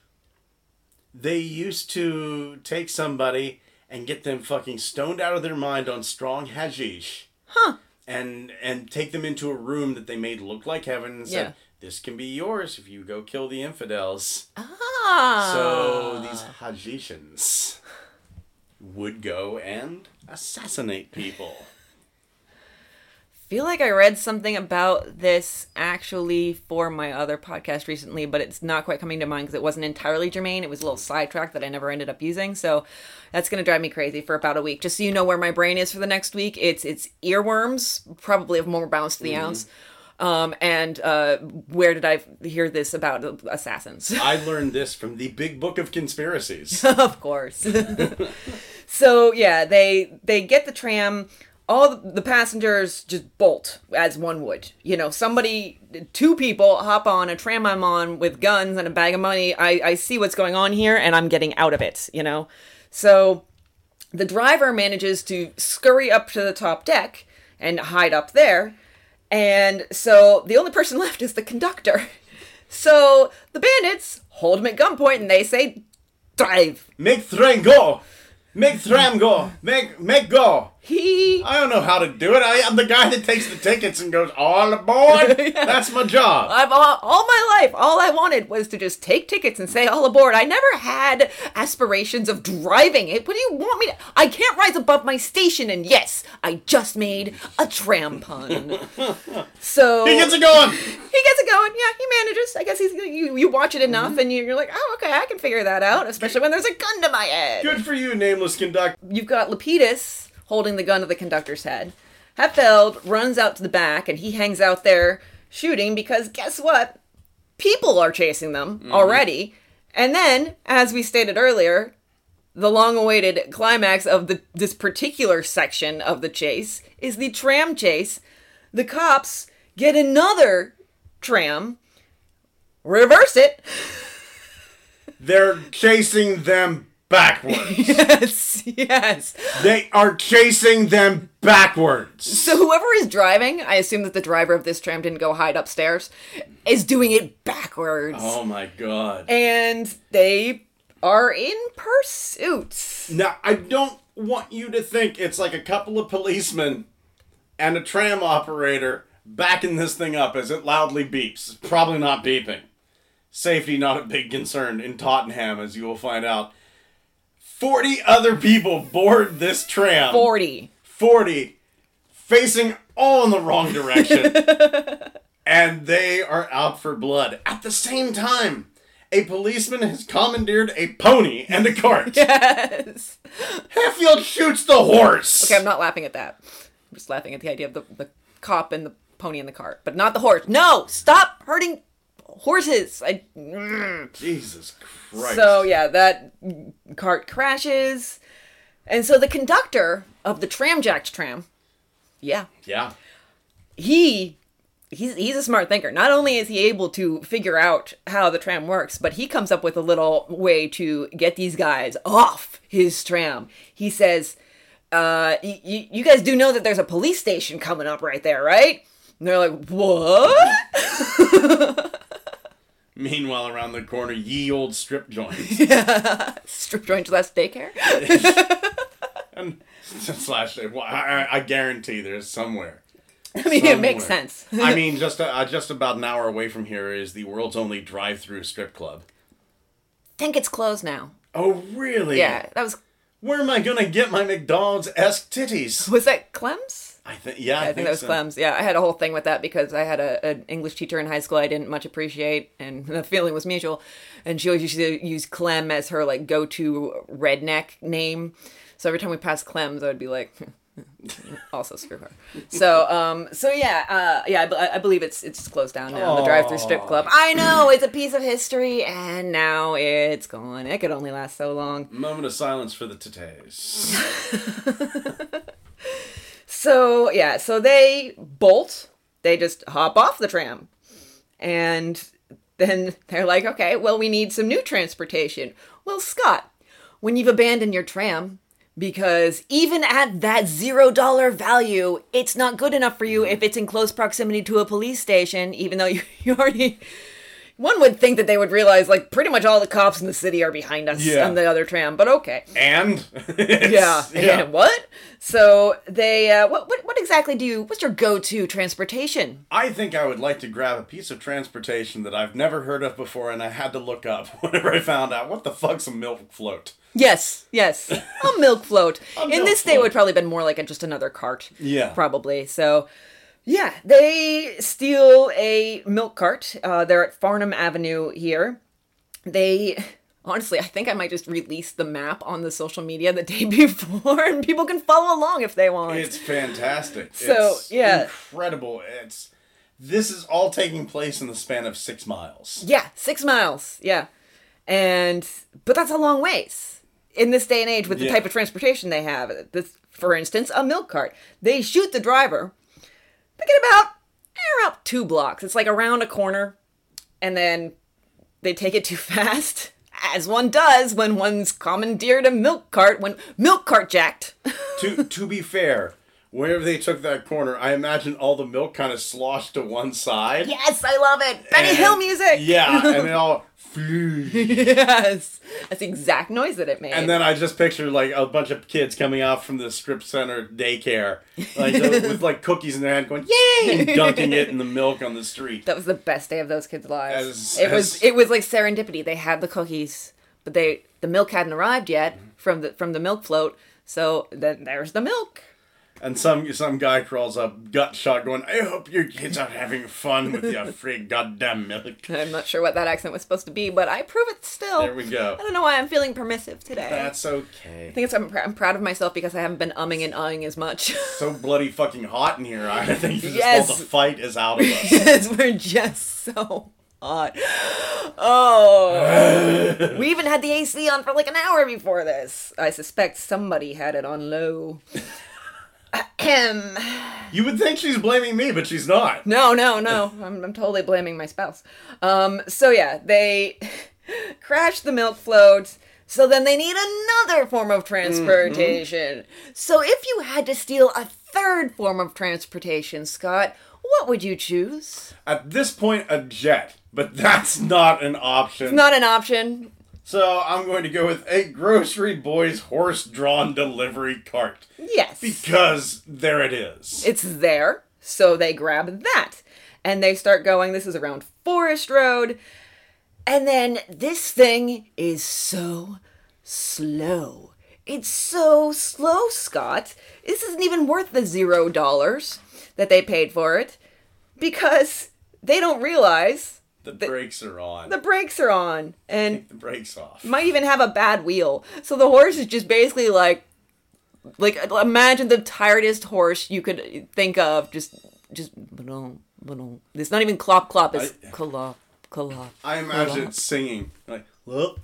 Speaker 3: They used to take somebody and get them fucking stoned out of their mind on strong hashish.
Speaker 1: Huh.
Speaker 3: And and take them into a room that they made look like heaven and said,
Speaker 1: Yeah.
Speaker 3: This can be yours if you go kill the infidels.
Speaker 1: Ah.
Speaker 3: So these Hajishans would go and assassinate people.
Speaker 1: Feel like I read something about this actually for my other podcast recently, but it's not quite coming to mind because it wasn't entirely germane. It was a little sidetrack that I never ended up using. So that's going to drive me crazy for about a week. Just so you know where my brain is for the next week, it's it's earworms, probably of more bounce to the ounce. Um, and uh, where did I hear this about assassins?
Speaker 3: I learned this from the Big Book of Conspiracies.
Speaker 1: of course. so yeah, they they get the tram all the passengers just bolt as one would. You know, somebody, two people hop on a tram I'm on with guns and a bag of money. I, I see what's going on here and I'm getting out of it, you know? So the driver manages to scurry up to the top deck and hide up there. And so the only person left is the conductor. So the bandits hold him at gunpoint and they say, drive.
Speaker 3: Make train go. Make tram go. Make make go.
Speaker 1: He
Speaker 3: I don't know how to do it. I am the guy that takes the tickets and goes all aboard. That's my job.
Speaker 1: I've all, all my life, all I wanted was to just take tickets and say all aboard. I never had aspirations of driving it. What do you want me to? I can't rise above my station. And yes, I just made a tram pun. So
Speaker 3: he gets it going.
Speaker 1: he gets it going. Yeah, he manages. I guess he's you. You watch it enough, mm-hmm. and you're like, oh, okay, I can figure that out. Especially when there's a gun to my head.
Speaker 3: Good for you, nameless conductor.
Speaker 1: You've got Lepidus holding the gun to the conductor's head. Helfeld runs out to the back and he hangs out there shooting because guess what? People are chasing them mm-hmm. already. And then, as we stated earlier, the long-awaited climax of the this particular section of the chase is the tram chase. The cops get another tram, reverse it.
Speaker 3: They're chasing them backwards.
Speaker 1: Yes, yes.
Speaker 3: they are chasing them backwards.
Speaker 1: So whoever is driving, I assume that the driver of this tram didn't go hide upstairs, is doing it backwards.
Speaker 3: Oh my god.
Speaker 1: And they are in pursuit.
Speaker 3: Now, I don't want you to think it's like a couple of policemen and a tram operator backing this thing up as it loudly beeps. It's probably not beeping. Safety not a big concern in Tottenham, as you will find out. 40 other people board this tram.
Speaker 1: 40.
Speaker 3: 40 facing all in the wrong direction. and they are out for blood. At the same time, a policeman has commandeered a pony and a cart.
Speaker 1: Yes.
Speaker 3: Hatfield shoots the horse.
Speaker 1: Okay, I'm not laughing at that. I'm just laughing at the idea of the, the cop and the pony and the cart, but not the horse. No! Stop hurting horses! I.
Speaker 3: Jesus Christ.
Speaker 1: So yeah, that cart crashes, and so the conductor of the tramjacked tram, yeah,
Speaker 3: yeah.
Speaker 1: he he's he's a smart thinker. Not only is he able to figure out how the tram works, but he comes up with a little way to get these guys off his tram. He says, uh, y- y- "You guys do know that there's a police station coming up right there, right?" And they're like, "What?"
Speaker 3: Meanwhile, around the corner, ye old strip joints.
Speaker 1: Strip joint less daycare.
Speaker 3: and slash, well, I, I- I guarantee there's somewhere.
Speaker 1: I mean, it makes sense.
Speaker 3: I mean, just uh, just about an hour away from here is the world's only drive-through strip club.
Speaker 1: think it's closed now.
Speaker 3: Oh, really?
Speaker 1: Yeah, that was
Speaker 3: Where am I gonna get my McDonald's esque titties?
Speaker 1: was that Clem's?
Speaker 3: I think. Yeah, I,
Speaker 1: I think that was
Speaker 3: so.
Speaker 1: Clem's. Yeah, I had a whole thing with that because I had a, an English teacher in high school I didn't much appreciate, and the feeling was mutual. And she always used to use Clem as her like go-to redneck name. So every time we passed Clem's, I would be like, also screw her. So, um, so yeah, uh, yeah, I, I believe it's it's closed down now. The drive-through strip club. I know it's a piece of history, and now it's gone. It could only last so long.
Speaker 3: Moment of silence for the titties.
Speaker 1: So yeah, so they bolt. They just hop off the tram, and then they're like, "Okay, well, we need some new transportation." Well, Scott, when you've abandoned your tram, because even at that zero dollar value, it's not good enough for you if it's in close proximity to a police station, even though you, you already. One would think that they would realize, like, pretty much all the cops in the city are behind us
Speaker 3: Yeah.
Speaker 1: on the other tram, but okay.
Speaker 3: and
Speaker 1: Yeah.
Speaker 3: Yeah.
Speaker 1: And what? So they uh what, what what exactly do you what's your go-to transportation?
Speaker 3: I think I would like to grab a piece of transportation that I've never heard of before, and I had to look up whenever I found out what the fuck's a milk float.
Speaker 1: Yes, yes. A milk float. In
Speaker 3: milk
Speaker 1: this day
Speaker 3: float.
Speaker 1: would probably been more like a, just another cart.
Speaker 3: Yeah.
Speaker 1: Probably. So yeah, they steal a milk cart. Uh, they're at Farnham Avenue here. They honestly, I think I might just release the map on the social media the day before, and people can follow along if they want.
Speaker 3: It's fantastic.
Speaker 1: So,
Speaker 3: It's
Speaker 1: yeah.
Speaker 3: incredible. It's this is all taking place in the span of six miles.
Speaker 1: Yeah, six miles. Yeah, and but that's a long ways in this day and age with the
Speaker 3: Yeah.
Speaker 1: type of transportation they have. This for instance, a milk cart. They shoot the driver. Get about eh, about two blocks. It's like around a corner, and then they take it too fast, as one does when one's commandeered a milk cart when milk cart jacked.
Speaker 3: to to be fair, whenever they took that corner, I imagine all the milk kind of sloshed to one side.
Speaker 1: yes, I love it. Benny
Speaker 3: And-
Speaker 1: Hill music.
Speaker 3: Yeah, and it all flew.
Speaker 1: yes, that's the exact noise that it made.
Speaker 3: And then I just pictured like a bunch of kids coming out from the strip center daycare, like with like cookies in their hand, going yay, and dunking it in the milk on the street.
Speaker 1: That was the best day of those kids' lives.
Speaker 3: As-
Speaker 1: it was it was like serendipity. They had the cookies, but they the milk hadn't arrived yet mm-hmm. from the from the milk float. So then there's the milk.
Speaker 3: And some some guy crawls up, gut shot, going, "I hope your kids are having fun with your free goddamn milk."
Speaker 1: I'm not sure what that accent was supposed to be, but I prove it still.
Speaker 3: There we go.
Speaker 1: I don't know why I'm feeling permissive today.
Speaker 3: That's okay.
Speaker 1: I think it's I'm, pr- I'm proud of myself because I haven't been umming and ahhing as much.
Speaker 3: So bloody fucking hot in here. I think this
Speaker 1: Yes.
Speaker 3: the fight is out of us.
Speaker 1: yes, we're just so hot. Oh, we even had the AC on for like an hour before this. I suspect somebody had it on low. Ahem.
Speaker 3: You would think she's blaming me, but she's not.
Speaker 1: No, no, no. I'm, I'm totally blaming my spouse. Um, so yeah, they crash the milk float. So then they need another form of transportation. So if you had to steal a third form of transportation, Scott, what would you choose?
Speaker 3: At this point, a jet, but that's not an option.
Speaker 1: It's not an option.
Speaker 3: So I'm going to go with a grocery boy's horse-drawn delivery cart
Speaker 1: Yes.
Speaker 3: because there it is.
Speaker 1: it's there. So they grab that and they start going. This is around Forest Road. And then this thing is so slow. It's so slow, Scott. This isn't even worth the zero dollars that they paid for it because they don't realize
Speaker 3: the brakes are on.
Speaker 1: the brakes are on and
Speaker 3: the brakes off.
Speaker 1: might even have a bad wheel. So the horse is just basically like like imagine the tiredest horse you could think of just just ba-dum, ba-dum. it's not even clop clop it's
Speaker 3: I-
Speaker 1: clop clop
Speaker 3: I imagine it singing like "Look, further, further," and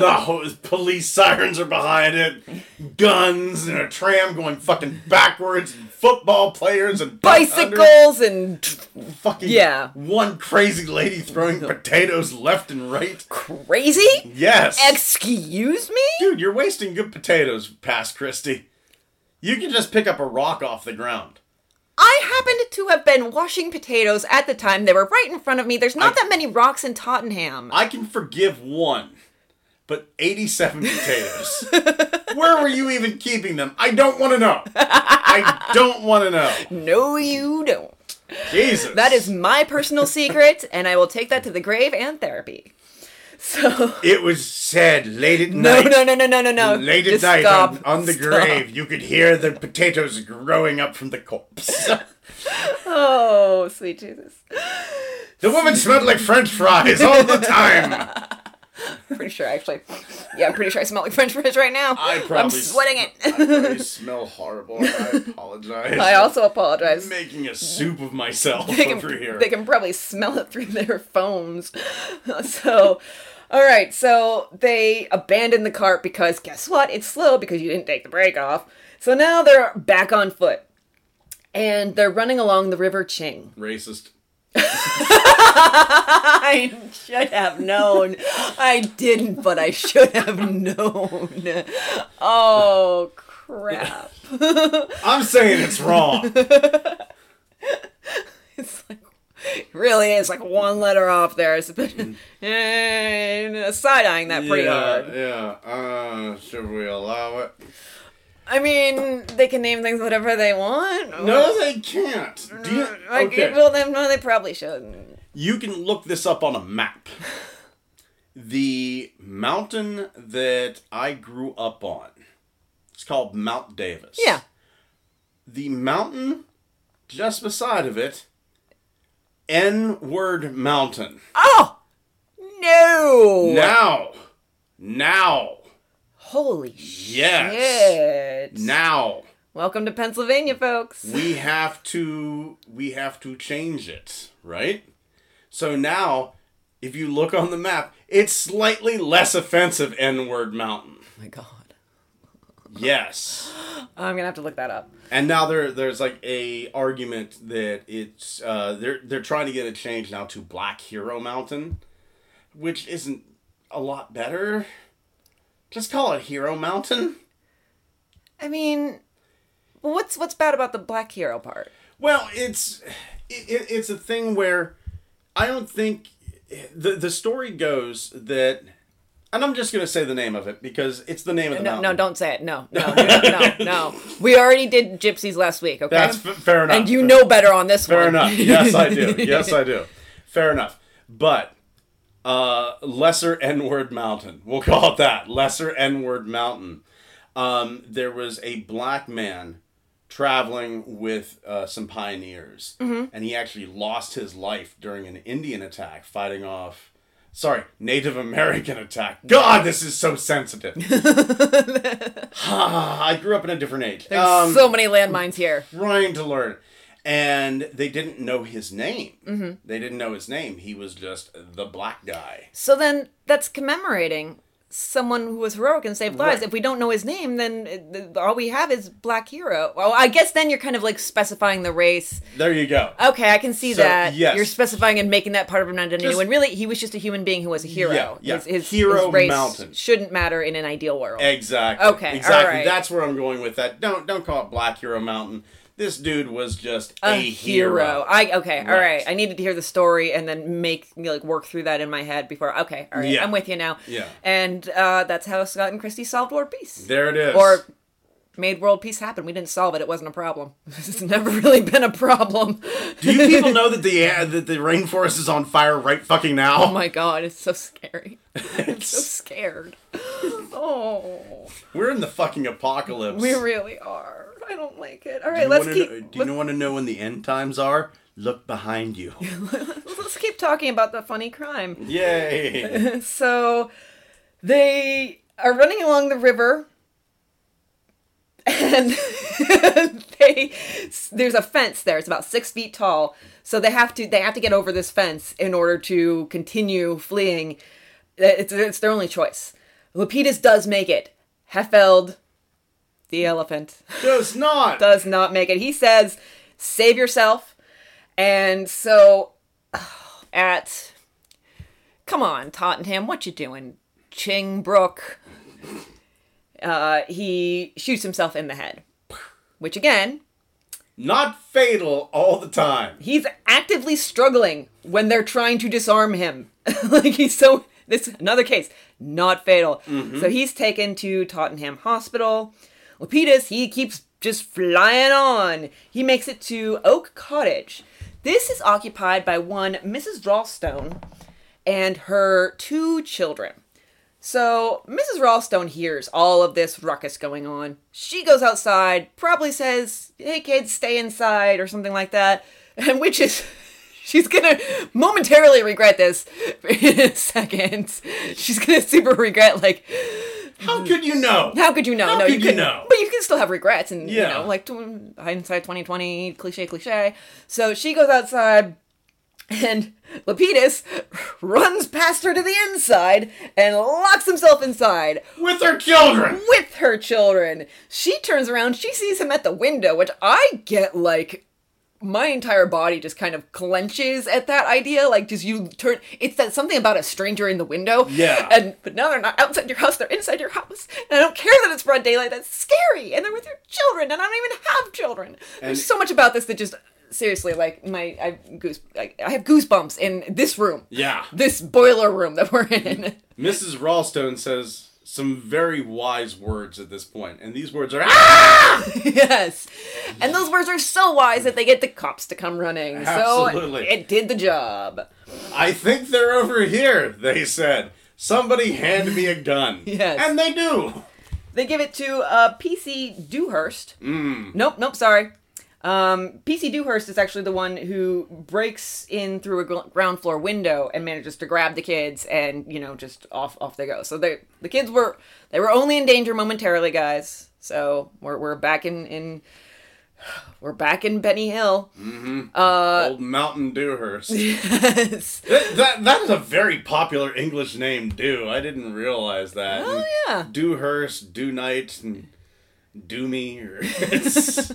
Speaker 3: the ho- police sirens are behind it, guns and a tram going fucking backwards, and football players and
Speaker 1: bicycles and
Speaker 3: fucking
Speaker 1: Yeah.
Speaker 3: one crazy lady throwing potatoes left and right.
Speaker 1: crazy
Speaker 3: Yes,
Speaker 1: excuse me
Speaker 3: dude, you're wasting good potatoes, past Christie. You can just pick up a rock off the ground.
Speaker 1: I happened to have been washing potatoes at the time they were right in front of me there's not
Speaker 3: I-
Speaker 1: that many rocks in tottenham
Speaker 3: I can forgive one, but 87 potatoes. Where were you even keeping them? I don't want to know. I don't want to know.
Speaker 1: no you don't
Speaker 3: Jesus.
Speaker 1: that is my personal secret and i will take that to the grave and therapy so
Speaker 3: It was said late at
Speaker 1: No,
Speaker 3: night.
Speaker 1: no, no, no, no, no, no.
Speaker 3: Late at night
Speaker 1: stop.
Speaker 3: on, on the
Speaker 1: Stop.
Speaker 3: grave, you could hear the potatoes growing up from the corpse.
Speaker 1: Oh, sweet Jesus.
Speaker 3: the woman smelled like French fries all the time.
Speaker 1: Pretty sure, actually. Yeah, I'm pretty sure I smell like French fries right now.
Speaker 3: I probably
Speaker 1: I'm sweating
Speaker 3: I
Speaker 1: it.
Speaker 3: probably smell horrible. I apologize.
Speaker 1: I also apologize.
Speaker 3: making a soup of myself
Speaker 1: They can,
Speaker 3: over here.
Speaker 1: they can probably smell it through their phones. So, all right. So they abandon the cart because guess what? It's slow because you didn't take the brake off. So now they're back on foot. And they're running along the River Ching.
Speaker 3: Racist.
Speaker 1: I should have known. I didn't, but I should have known. Oh, crap.
Speaker 3: I'm saying it's wrong.
Speaker 1: It's like, it really is like one letter off there. It's and side eyeing that pretty
Speaker 3: yeah,
Speaker 1: hard.
Speaker 3: Yeah. Uh, should we allow it?
Speaker 1: I mean, they can name things whatever they want.
Speaker 3: No, they can't. Do you, mm,
Speaker 1: Like,
Speaker 3: okay.
Speaker 1: well, then, no, they probably shouldn't.
Speaker 3: You can look this up on a map. The mountain that I grew up on. It's called Mount Davis.
Speaker 1: Yeah.
Speaker 3: The mountain just beside of it, N word mountain.
Speaker 1: Oh! No!
Speaker 3: Now. Now.
Speaker 1: Holy
Speaker 3: Yes.
Speaker 1: shit.
Speaker 3: Now.
Speaker 1: Welcome to Pennsylvania, folks.
Speaker 3: we have to we have to change it, right? So now, if you look on the map, it's slightly less offensive N-word mountain.
Speaker 1: Oh my god.
Speaker 3: Yes.
Speaker 1: I'm gonna have to look that up.
Speaker 3: And now there there's like a argument that it's uh they're they're trying to get it changed now to Black Hero Mountain, which isn't a lot better. Just call it Hero Mountain.
Speaker 1: I mean, what's what's bad about the black hero part?
Speaker 3: Well, it's it, it's a thing where I don't think the the story goes that and I'm just gonna say the name of it because it's the name of the
Speaker 1: No,
Speaker 3: mountain.
Speaker 1: no, don't say it. No, no, no, no, no. We already did gypsies last week. Okay,
Speaker 3: That's f- fair enough.
Speaker 1: and you know better on this
Speaker 3: Fair
Speaker 1: one.
Speaker 3: Fair enough. Yes, I do. Yes, I do. Fair enough. But uh, Lesser N Word Mountain. We'll call it that. Lesser N Word Mountain. Um, there was a black man traveling with uh, some pioneers, and he actually lost his life during an Indian attack fighting off. Sorry, Native American attack. God, this is so sensitive. I grew up in a different age.
Speaker 1: There's
Speaker 3: Um,
Speaker 1: so many landmines here.
Speaker 3: trying to learn. And they didn't know his name. Mm-hmm. They didn't know his name. He was just the black guy.
Speaker 1: So then that's commemorating someone who was heroic and saved lives.
Speaker 3: Right.
Speaker 1: If we don't know his name, then all we have is black hero. Well, I guess then you're kind of like specifying the race.
Speaker 3: There you go.
Speaker 1: Okay, I can see
Speaker 3: So,
Speaker 1: that.
Speaker 3: yes.
Speaker 1: You're specifying and making that part of an identity
Speaker 3: Just-
Speaker 1: when really he was just a human being who was a hero.
Speaker 3: Yeah, yeah.
Speaker 1: His, his,
Speaker 3: Hero
Speaker 1: his race
Speaker 3: mountain.
Speaker 1: shouldn't matter in an ideal world.
Speaker 3: Exactly.
Speaker 1: Okay,
Speaker 3: Exactly. That's where I'm going with that. Don't don't call it Black Hero Mountain. This dude was just a,
Speaker 1: a hero. I okay, all
Speaker 3: Right.
Speaker 1: right. I needed to hear the story and then make me like work through that in my head before. Okay, all right,
Speaker 3: Yeah.
Speaker 1: I'm with you now.
Speaker 3: Yeah.
Speaker 1: and uh, that's how Scott and Christie solved world peace,
Speaker 3: There it is.
Speaker 1: or made world peace happen. We didn't solve it; it wasn't a problem. it's never really been a problem.
Speaker 3: do you people know that the uh, that the rainforest is on fire right fucking now?
Speaker 1: Oh my god, it's so scary. I'm so scared. Oh,
Speaker 3: We're in the fucking apocalypse.
Speaker 1: we really are. I don't like it. All right, do
Speaker 3: you
Speaker 1: let's keep.
Speaker 3: know, do you want to know when the end times are? Look behind you.
Speaker 1: let's keep talking about the funny crime.
Speaker 3: Yay!
Speaker 1: So they are running along the river and they there's a fence there it's about six feet tall so they have to they have to get over this fence in order to continue fleeing it's, it's their only choice lepidus does make it helfeld the elephant.
Speaker 3: Does not.
Speaker 1: does not make it. He says save yourself. And so at come on tottenham what you doing? Chingbrook uh, he shoots himself in the head which again
Speaker 3: Not fatal all the time.
Speaker 1: he's actively struggling when they're trying to disarm him. Like he's so this another case not fatal. So he's taken to tottenham hospital lepidus he keeps just flying on he makes it to oak cottage this is occupied by one mrs ralstone and her two children so Mrs. Ralstone hears all of this ruckus going on. She goes outside, probably says, "Hey kids, stay inside" or something like that. And which is she's to momentarily regret this in a second. She's to super regret like
Speaker 3: How mm-hmm. could you know?
Speaker 1: how could you know?
Speaker 3: How
Speaker 1: no,
Speaker 3: could
Speaker 1: you
Speaker 3: you
Speaker 1: couldn't.
Speaker 3: know?
Speaker 1: But you can still have regrets and you know, like hindsight 2020, cliche cliche. So she goes outside and Lepidus runs past her to the inside and locks himself inside
Speaker 3: With her children.
Speaker 1: with her children. She turns around, she sees him at the window, which I get like my entire body just kind of clenches at that idea. Like, just you turn. It's that something about a stranger in the window.
Speaker 3: Yeah.
Speaker 1: And but now they're not outside your house; they're inside your house. And I don't care that it's broad daylight. That's scary. And they're with your children, and I don't even have children. There's so much about this that just seriously, like my I have goose. I, I have goosebumps in this room.
Speaker 3: Yeah.
Speaker 1: This boiler room that we're in.
Speaker 3: Mrs. Ralstone says some very wise words at this point, and these words are ah!
Speaker 1: yes. And those words are so wise that they get the cops to come running.
Speaker 3: Absolutely.
Speaker 1: So it did the job.
Speaker 3: I think they're over here, they said. Somebody hand me a gun.
Speaker 1: Yes.
Speaker 3: And they do.
Speaker 1: They give it to uh, PC Dewhurst. Mm. Nope, nope, sorry. Um, PC Dewhurst is actually the one who breaks in through a gr- ground floor window and manages to grab the kids, and you know, just off off they go. So they the kids were they were only in danger momentarily, guys. So we're we're back in in we're back in Benny Hill.
Speaker 3: Old Mountain Dewhurst.
Speaker 1: yes.
Speaker 3: that, that, that is a very popular English name, Dew. I didn't realize that.
Speaker 1: Oh
Speaker 3: And
Speaker 1: yeah.
Speaker 3: Dewhurst, Dew Knight, and do me or it's,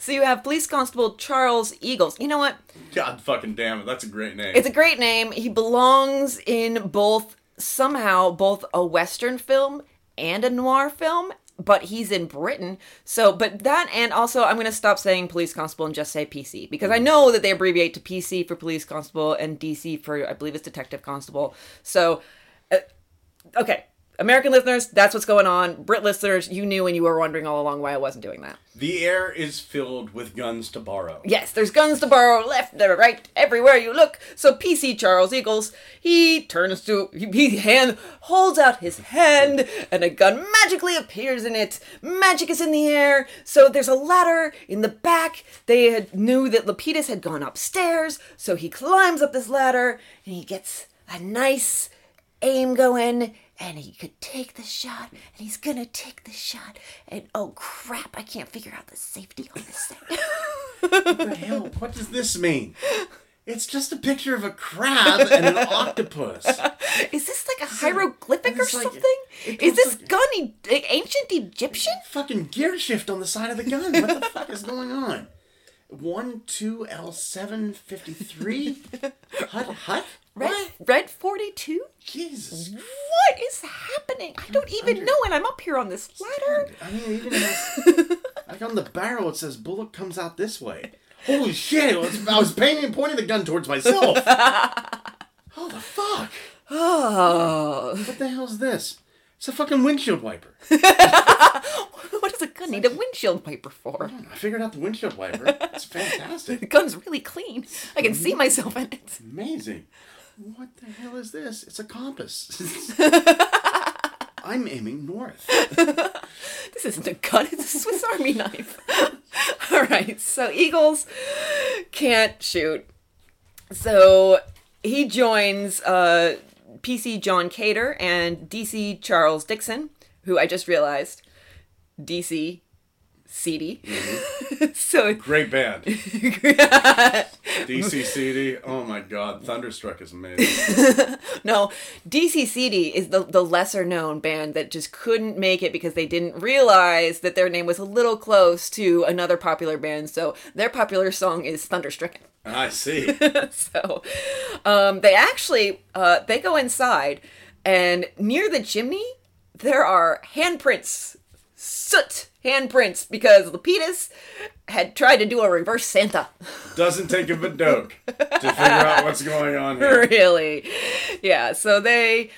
Speaker 1: So you have Police Constable Charles Eagles. You know what?
Speaker 3: God fucking damn it, that's a great name.
Speaker 1: It's a great name. He belongs in both somehow both a western film and a noir film, but he's in Britain. So, but that and also I'm going to stop saying police constable and just say PC because I know that they abbreviate to PC for police constable and DC for I believe it's detective constable. So, uh, okay. American listeners, that's what's going on. Brit listeners, you knew and you were wondering all along why I wasn't doing that.
Speaker 3: the air is filled with guns to borrow.
Speaker 1: Yes, there's guns to borrow left, there, right, everywhere you look. So PC Charles Eagles, he turns to he, hand holds out his hand, and a gun magically appears in it. Magic is in the air. So there's a ladder in the back. They had, knew that Lepidus had gone upstairs, so he climbs up this ladder and he gets a nice aim going and he could take the shot and he's gonna take the shot and oh crap i can't figure out the safety on this thing
Speaker 3: What the hell? What does this mean? It's just a picture of a crab and an octopus.
Speaker 1: Is this like a hieroglyphic or
Speaker 3: like-
Speaker 1: something? Is this
Speaker 3: like-
Speaker 1: gun e- ancient Egyptian?
Speaker 3: Fucking gear shift on the side of the gun. What the fuck is going on? One two L seven fifty three. Hut hut.
Speaker 1: Red, red 42?
Speaker 3: Jesus.
Speaker 1: What is happening? I don't even
Speaker 3: Under-
Speaker 1: know, and I'm up here on this ladder.
Speaker 3: I mean, even has, like on the barrel, it says bullet comes out this way. Holy shit! I was, I was painting, pointing the gun towards myself. Oh the fuck!
Speaker 1: Oh,
Speaker 3: What the hell's this? It's a fucking windshield wiper.
Speaker 1: what does a gun need a windshield wiper for?
Speaker 3: I figured out the windshield wiper. It's fantastic.
Speaker 1: The gun's really clean. I can see mm-hmm. myself in it.
Speaker 3: Amazing. What the hell is this? It's a compass. I'm aiming north.
Speaker 1: This isn't a gun, it's a Swiss Army knife. All right, so Eagles can't shoot. So he joins uh, PC John Cater and DC Charles Dixon, who I just realized DC CD. so
Speaker 3: Great band. DC CD. Oh my god. Thunderstruck is amazing.
Speaker 1: no, DC CD is the the lesser known band that just couldn't make it because they didn't realize that their name was a little close to another popular band. So their popular song is Thunderstricken.
Speaker 3: I see.
Speaker 1: so um, they actually uh, they go inside and near the chimney there are handprints soot handprints because lepidus had tried to do a reverse santa.
Speaker 3: Doesn't take a Vidocq to figure out what's going on here.
Speaker 1: really? Yeah so they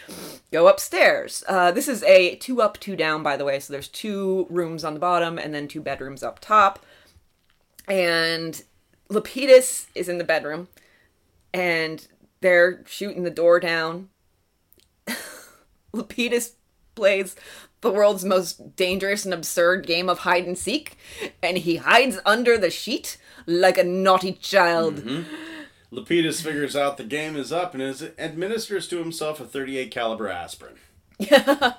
Speaker 1: go upstairs. Uh, this is a two up two down by the way. So there's two rooms on the bottom and then two bedrooms up top. And lepidus is in the bedroom and they're shooting the door down. Lepidus plays the world's most dangerous and absurd game of hide and seek and he hides under the sheet like a naughty child
Speaker 3: mm-hmm. Lepidus figures out the game is up and is, administers to himself a 38 caliber aspirin.
Speaker 1: wouldn't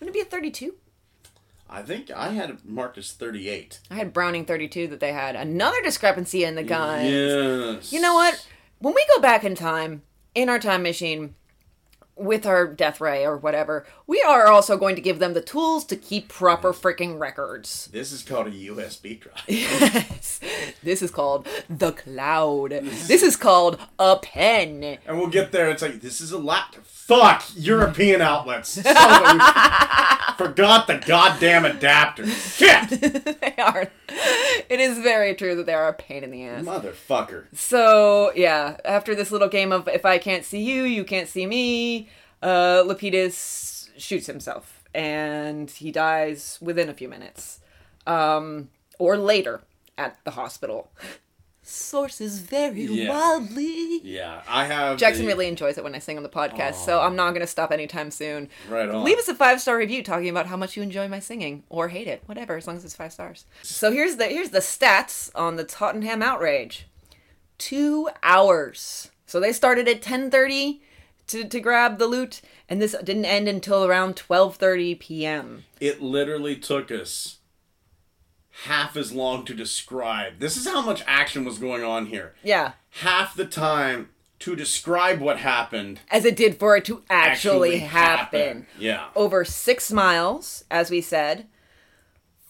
Speaker 1: it be a 32
Speaker 3: I think I had marked as 38.
Speaker 1: I had Browning 32 that they had. Another discrepancy in the guns.
Speaker 3: Yes.
Speaker 1: You know what? When we go back in time, in our time machine, with our death ray or whatever, we are also going to give them the tools to keep proper freaking records.
Speaker 3: This is called a USB drive.
Speaker 1: Yes. This is called the cloud. This is called a pen.
Speaker 3: And we'll get there. It's like, this is a laptop. Fuck! European outlets. Forgot the goddamn adapter. Shit!
Speaker 1: they are. It is very true that they are a pain in the ass.
Speaker 3: Motherfucker.
Speaker 1: So yeah, after this little game of if I can't see you, you can't see me, uh, Lepidus shoots himself and he dies within a few minutes, um, or later at the hospital. Sources vary
Speaker 3: Yeah.
Speaker 1: wildly.
Speaker 3: Yeah, I have.
Speaker 1: Jackson
Speaker 3: the-
Speaker 1: really enjoys it when I sing on the podcast, so I'm not going to stop anytime soon.
Speaker 3: Right on.
Speaker 1: Leave us a five star review talking about how much you enjoy my singing or hate it, whatever, as long as it's five stars. So here's the here's the stats on the Tottenham outrage. Two hours. So they started at 10:30 to to grab the loot, and this didn't end until around 12:30 p.m.
Speaker 3: It literally took us half as long to describe. This is how much action was going on here.
Speaker 1: Yeah,
Speaker 3: Half the time to describe what happened
Speaker 1: as it did for it to actually, happen.
Speaker 3: Yeah.
Speaker 1: Over six miles, as we said.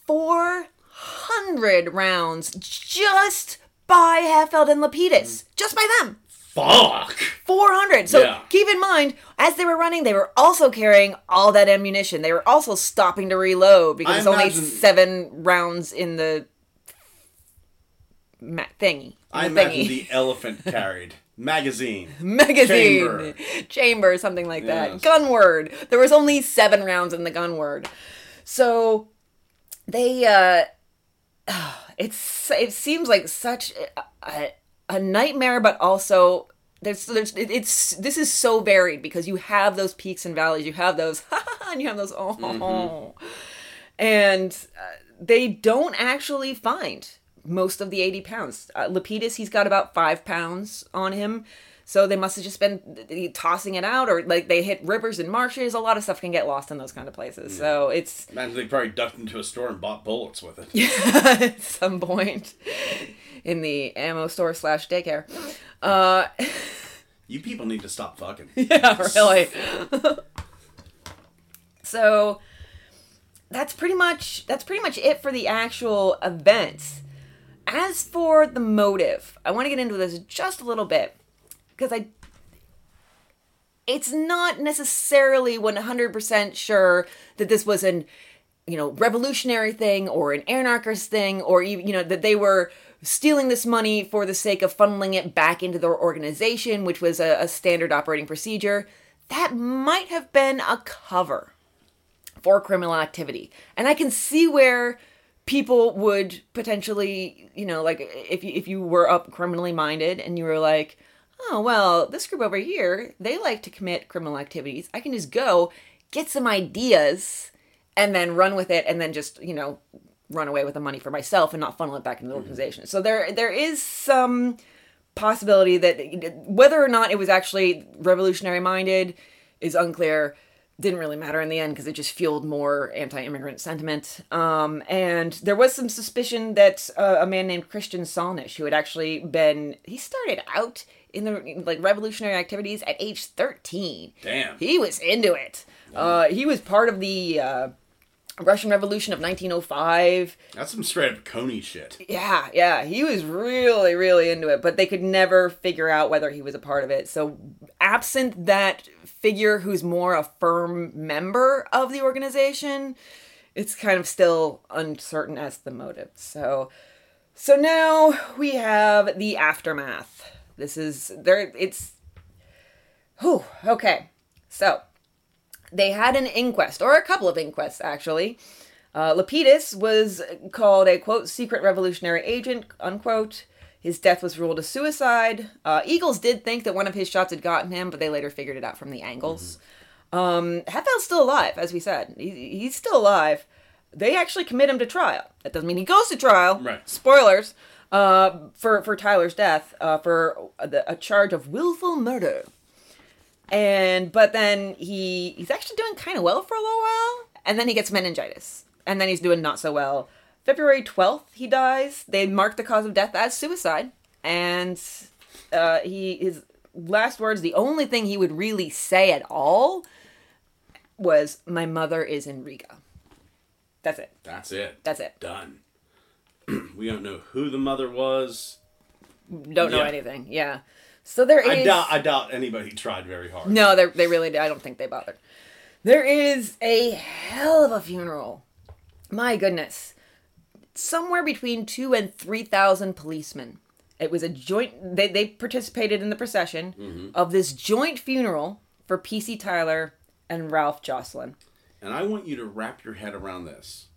Speaker 1: 400 rounds just by Helfeld and Lepidus. Just by them.
Speaker 3: Fuck.
Speaker 1: 400. So
Speaker 3: Yeah.
Speaker 1: keep in mind, as they were running, they were also carrying all that ammunition. They were also stopping to reload because
Speaker 3: I
Speaker 1: there's only seven rounds in the ma- thingy. in
Speaker 3: I
Speaker 1: the
Speaker 3: imagine
Speaker 1: thingy.
Speaker 3: the elephant carried magazine.
Speaker 1: magazine
Speaker 3: Chamber.
Speaker 1: chamber, something like that
Speaker 3: Yes.
Speaker 1: gun word there was only seven rounds in the gun word so they uh it's it seems like such a, a, a nightmare but also there's, there's it- it's this is so varied because you have those peaks and valleys you have those and you have those oh and uh, they don't actually find most of the 80 pounds. Uh, Lepidus, he's got about five pounds on him. So they must have just been tossing it out, or like they hit rivers and marshes. A lot of stuff can get lost in those kind of places. So it's
Speaker 3: Imagine they probably ducked into a store and bought bullets with it.
Speaker 1: at some point in the ammo store slash daycare. Uh,
Speaker 3: You people need to stop fucking.
Speaker 1: yeah, really. so that's pretty much that's pretty much it for the actual events. As for the motive, I want to get into this just a little bit because I it's not necessarily 100% sure that this was an you know revolutionary thing or an anarchist thing or you know that they were stealing this money for the sake of funneling it back into their organization which was a, a standard operating procedure. That might have been a cover for criminal activity. And i can see where people would potentially you know like if you, if you were up criminally minded and you were like oh well this group over here they like to commit criminal activities. I can just go get some ideas and then run with it and then just you know run away with the money for myself and not funnel it back into the organization. So there there is some possibility that whether or not it was actually revolutionary minded is unclear. Didn't really matter in the end because it just fueled more anti-immigrant sentiment. Um, and there was some suspicion that uh, a man named christian salnish who had actually been he started out in the like revolutionary activities at age 13
Speaker 3: Damn.
Speaker 1: he was into it uh, he was part of the uh, russian revolution of 1905
Speaker 3: That's some straight up Coney shit.
Speaker 1: yeah, yeah, he was really, really into it, but they could never figure out whether he was a part of it. So, absent that figure who's more a firm member of the organization, it's kind of still uncertain as the motive. So, so now we have the aftermath. This is there. It's, whew, okay. So, they had an inquest, or a couple of inquests actually. Uh, Lepidus was called a quote secret revolutionary agent unquote. His death was ruled a suicide. Uh, Eagles did think that one of his shots had gotten him, but they later figured it out from the angles. Um, Helfeld's still alive, as we said. He, he's still alive. They actually commit him to trial. That doesn't mean he goes to trial.
Speaker 3: Right.
Speaker 1: Spoilers. Uh, for for Tyler's death, uh, for the, a charge of willful murder. And but then he he's actually doing kind of well for a little while and then he gets meningitis. And then he's doing not so well. February 12th he dies. They mark the cause of death as suicide. And uh, he his last words the only thing he would really say at all was my mother is in riga. That's it.
Speaker 3: That's it.
Speaker 1: that's it.
Speaker 3: Done. we don't know who the mother was.
Speaker 1: don't know
Speaker 3: Yeah.
Speaker 1: anything yeah so there is
Speaker 3: I doubt. I doubt anybody tried very hard.
Speaker 1: No, they they really did. I don't think they bothered. There is a hell of a funeral. My goodness. Somewhere between two and three thousand policemen. It was a joint they, they participated in the procession mm-hmm. of this joint funeral for PC Tyler and Ralph Joscelyne.
Speaker 3: And I want you to wrap your head around this.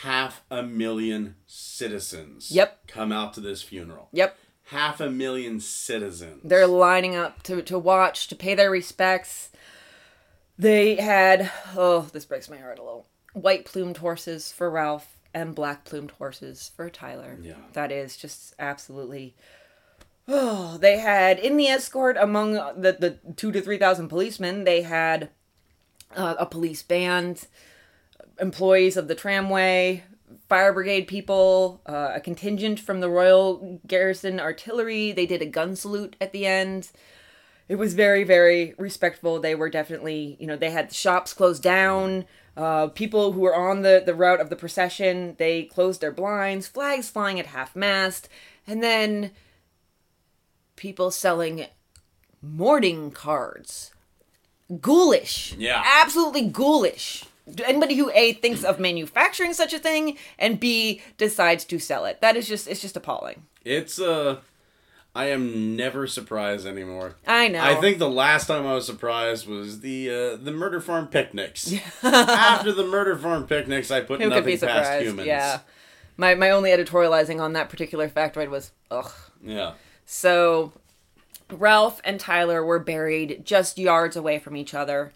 Speaker 3: Half a million citizens.
Speaker 1: Yep.
Speaker 3: Come out to this funeral.
Speaker 1: Yep.
Speaker 3: Half a million citizens.
Speaker 1: They're lining up to, to watch, to pay their respects. They had, oh, this breaks my heart a little. White plumed horses for Ralph and black plumed horses for Tyler.
Speaker 3: Yeah.
Speaker 1: That is just absolutely. Oh, they had in the escort among the, the two to 3,000 policemen, they had uh, a police band, employees of the tramway, fire brigade people, uh, a contingent from the Royal Garrison Artillery. They did a gun salute at the end. It was very, very respectful. They were definitely, you know, they had the shops closed down. Uh, people who were on the, the route of the procession, they closed their blinds, flags flying at half mast, and then people selling mourning cards. Ghoulish.
Speaker 3: Yeah.
Speaker 1: Absolutely ghoulish. Anybody who A thinks of manufacturing such a thing and B decides to sell it. That is just it's just appalling.
Speaker 3: It's uh I am never surprised anymore.
Speaker 1: I know.
Speaker 3: I think the last time I was surprised was the uh, the murder farm picnics. After the murder farm picnics, I put
Speaker 1: who
Speaker 3: nothing
Speaker 1: could be
Speaker 3: past
Speaker 1: surprised?
Speaker 3: humans.
Speaker 1: Yeah. My my only editorializing on that particular factoid was ugh.
Speaker 3: Yeah.
Speaker 1: So Ralph and Tyler were buried just yards away from each other.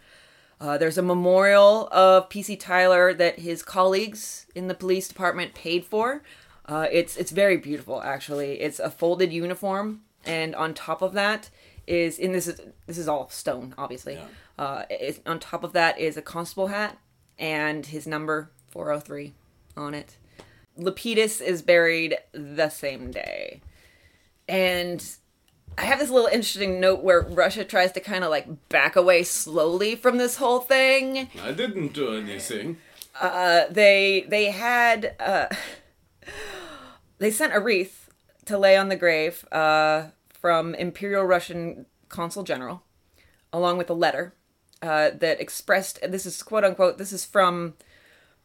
Speaker 1: Uh, there's a memorial of PC Tyler that his colleagues in the police department paid for. Uh, it's it's very beautiful, actually. It's a folded uniform, and on top of that is in this is this is all stone, obviously.
Speaker 3: Yeah.
Speaker 1: Uh, it's, on top of that is a constable hat and his number 403 on it. Lepidus is buried the same day. And I have this little interesting note where Russia tries to kind of like back away slowly from this whole thing.
Speaker 3: I didn't do anything.
Speaker 1: Uh, they they had uh, they sent a wreath to lay on the grave uh, from Imperial Russian Consul General, along with a letter uh, that expressed this is quote unquote this is from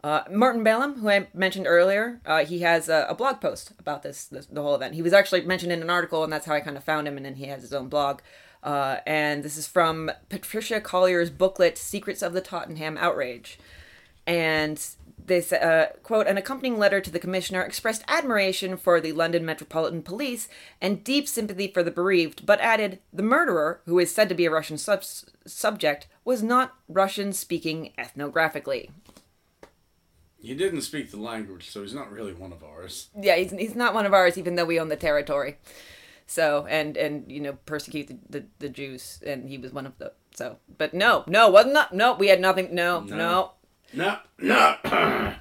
Speaker 1: uh, Martin Belam, who I mentioned earlier. Uh, he has a, a blog post about this, this the whole event. He was actually mentioned in an article, and that's how I kind of found him. And then he has his own blog. Uh, and this is from Patricia Collier's booklet "Secrets of the Tottenham Outrage." and this uh, quote an accompanying letter to the commissioner expressed admiration for the london metropolitan police and deep sympathy for the bereaved but added the murderer who is said to be a russian sub- subject was not russian speaking ethnographically
Speaker 3: He didn't speak the language, so he's not really one of ours.
Speaker 1: yeah he's, he's not one of ours even though we own the territory so and and you know persecute the, the, jews and he was one of the so but no no wasn't that, no we had nothing no no,
Speaker 3: No. No, no.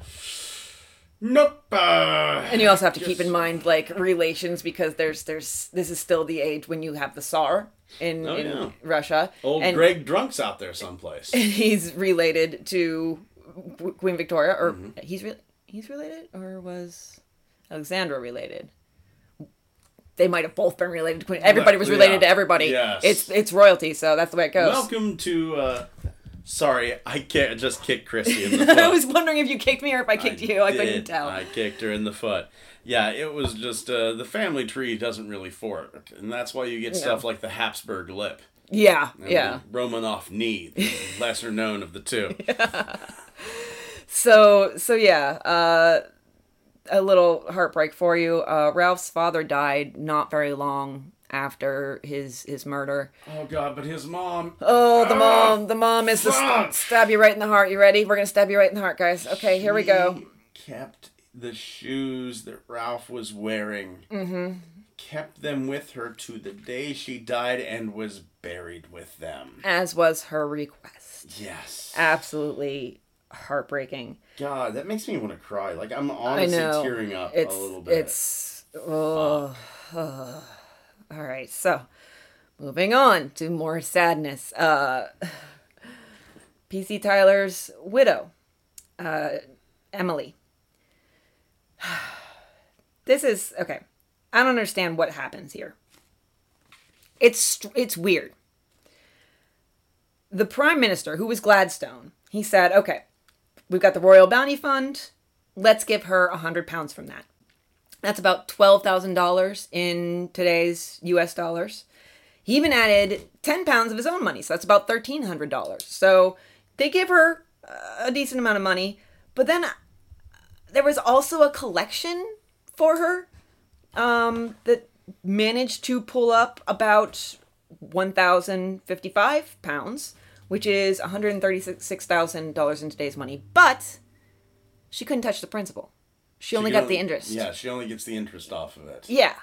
Speaker 3: nope. Uh,
Speaker 1: And you also have to keep in mind like relations because there's there's this is still the age when you have the Tsar in,
Speaker 3: Oh,
Speaker 1: in
Speaker 3: yeah.
Speaker 1: Russia.
Speaker 3: old
Speaker 1: and
Speaker 3: Greg Drunk's out there someplace.
Speaker 1: And he's related to Queen Victoria, or
Speaker 3: Mm-hmm.
Speaker 1: he's re- he's related, or was Alexandra related? They might have both been related to Queen. Everybody was related
Speaker 3: Yeah.
Speaker 1: to everybody.
Speaker 3: Yes.
Speaker 1: It's it's royalty, so that's the way it goes.
Speaker 3: Welcome to. uh Sorry, I can't just kick Christy in the foot.
Speaker 1: I was wondering if you kicked me or if I kicked you. I couldn't tell.
Speaker 3: I kicked her in the foot. Yeah, it was just uh, the family tree doesn't really fork, and that's why you get stuff like the Habsburg lip.
Speaker 1: yeah,
Speaker 3: and
Speaker 1: yeah.
Speaker 3: Romanov knee, the lesser known of the two.
Speaker 1: So so yeah, uh, a little heartbreak for you. Uh, Ralph's father died not very long after his his murder.
Speaker 3: Oh God, but his mom.
Speaker 1: Oh, the mom, the mom is the st- stab you right in the heart. You ready? We're gonna stab you right in the heart, guys. Okay, here we go.
Speaker 3: Kept the shoes that Ralph was wearing. Mm-hmm. Kept them with her to the day she died and was buried with them.
Speaker 1: As was her request.
Speaker 3: Yes.
Speaker 1: Absolutely heartbreaking.
Speaker 3: God, that makes me want to cry. Like I'm honestly tearing up
Speaker 1: it's,
Speaker 3: a little bit.
Speaker 1: It's oh, oh. all right. So, moving on to more sadness. Uh, PC Tyler's widow, uh, Emily. This is okay. I don't understand what happens here. It's it's weird. The prime minister, who was Gladstone, he said, "Okay, we've got the Royal Bounty Fund. Let's give her a hundred pounds from that. That's about twelve thousand dollars in today's U.S. dollars. He even added ten pounds of his own money, so that's about thirteen hundred dollars. So they give her a decent amount of money, but then there was also a collection for her um, that managed to pull up about 1,055 pounds, which is $136,000 in today's money. But she couldn't touch the principal. She only got
Speaker 3: can
Speaker 1: the interest.
Speaker 3: Yeah, she only gets the interest off of it.
Speaker 1: Yeah.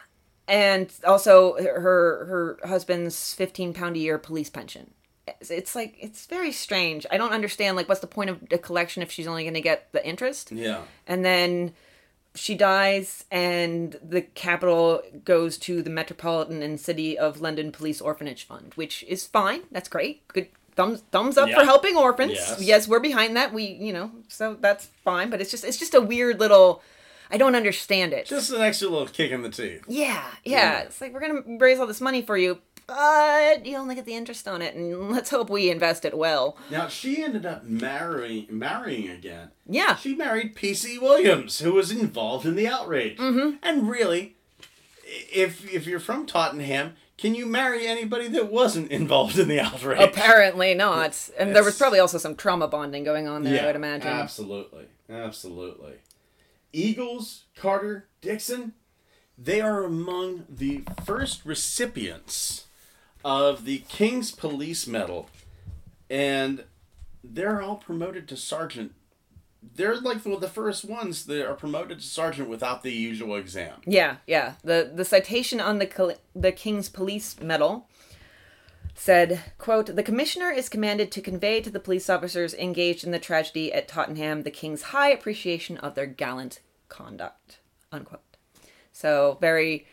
Speaker 1: And also her her husband's 15 pound a year police pension. It's, it's like it's very strange. I don't understand like what's the point of a collection if she's only going to get the interest?
Speaker 3: Yeah.
Speaker 1: and then she dies and the capital goes to the metropolitan and city of london police orphanage fund which is fine that's great good thumbs thumbs up
Speaker 3: Yeah.
Speaker 1: for helping orphans.
Speaker 3: Yes.
Speaker 1: Yes. we're behind that. We, you know, so that's fine. But it's just it's just a weird little. I don't understand it.
Speaker 3: Just an extra little kick in the teeth.
Speaker 1: yeah, yeah,
Speaker 3: Yeah.
Speaker 1: It's like we're gonna raise all this money for you, but you only get the interest on it, and let's hope we invest it well.
Speaker 3: Now she ended up marrying marrying again.
Speaker 1: Yeah.
Speaker 3: She married P.C. Williams, who was involved in the outrage.
Speaker 1: Mm-hmm.
Speaker 3: And really, if if you're from Tottenham, can you marry anybody that wasn't involved in the outrage?
Speaker 1: Apparently not. And there was probably also some trauma bonding going on there,
Speaker 3: yeah,
Speaker 1: I would imagine.
Speaker 3: Absolutely, absolutely. Eagles, Carter, Dixon, they are among the first recipients of the King's Police Medal, and they're all promoted to sergeant. They're like of the first ones that are promoted to sergeant without the usual exam.
Speaker 1: Yeah, yeah. The the citation on the the King's Police Medal said, quote, "The commissioner is commanded to convey to the police officers engaged in the tragedy at Tottenham the king's high appreciation of their gallant conduct." Unquote. So, very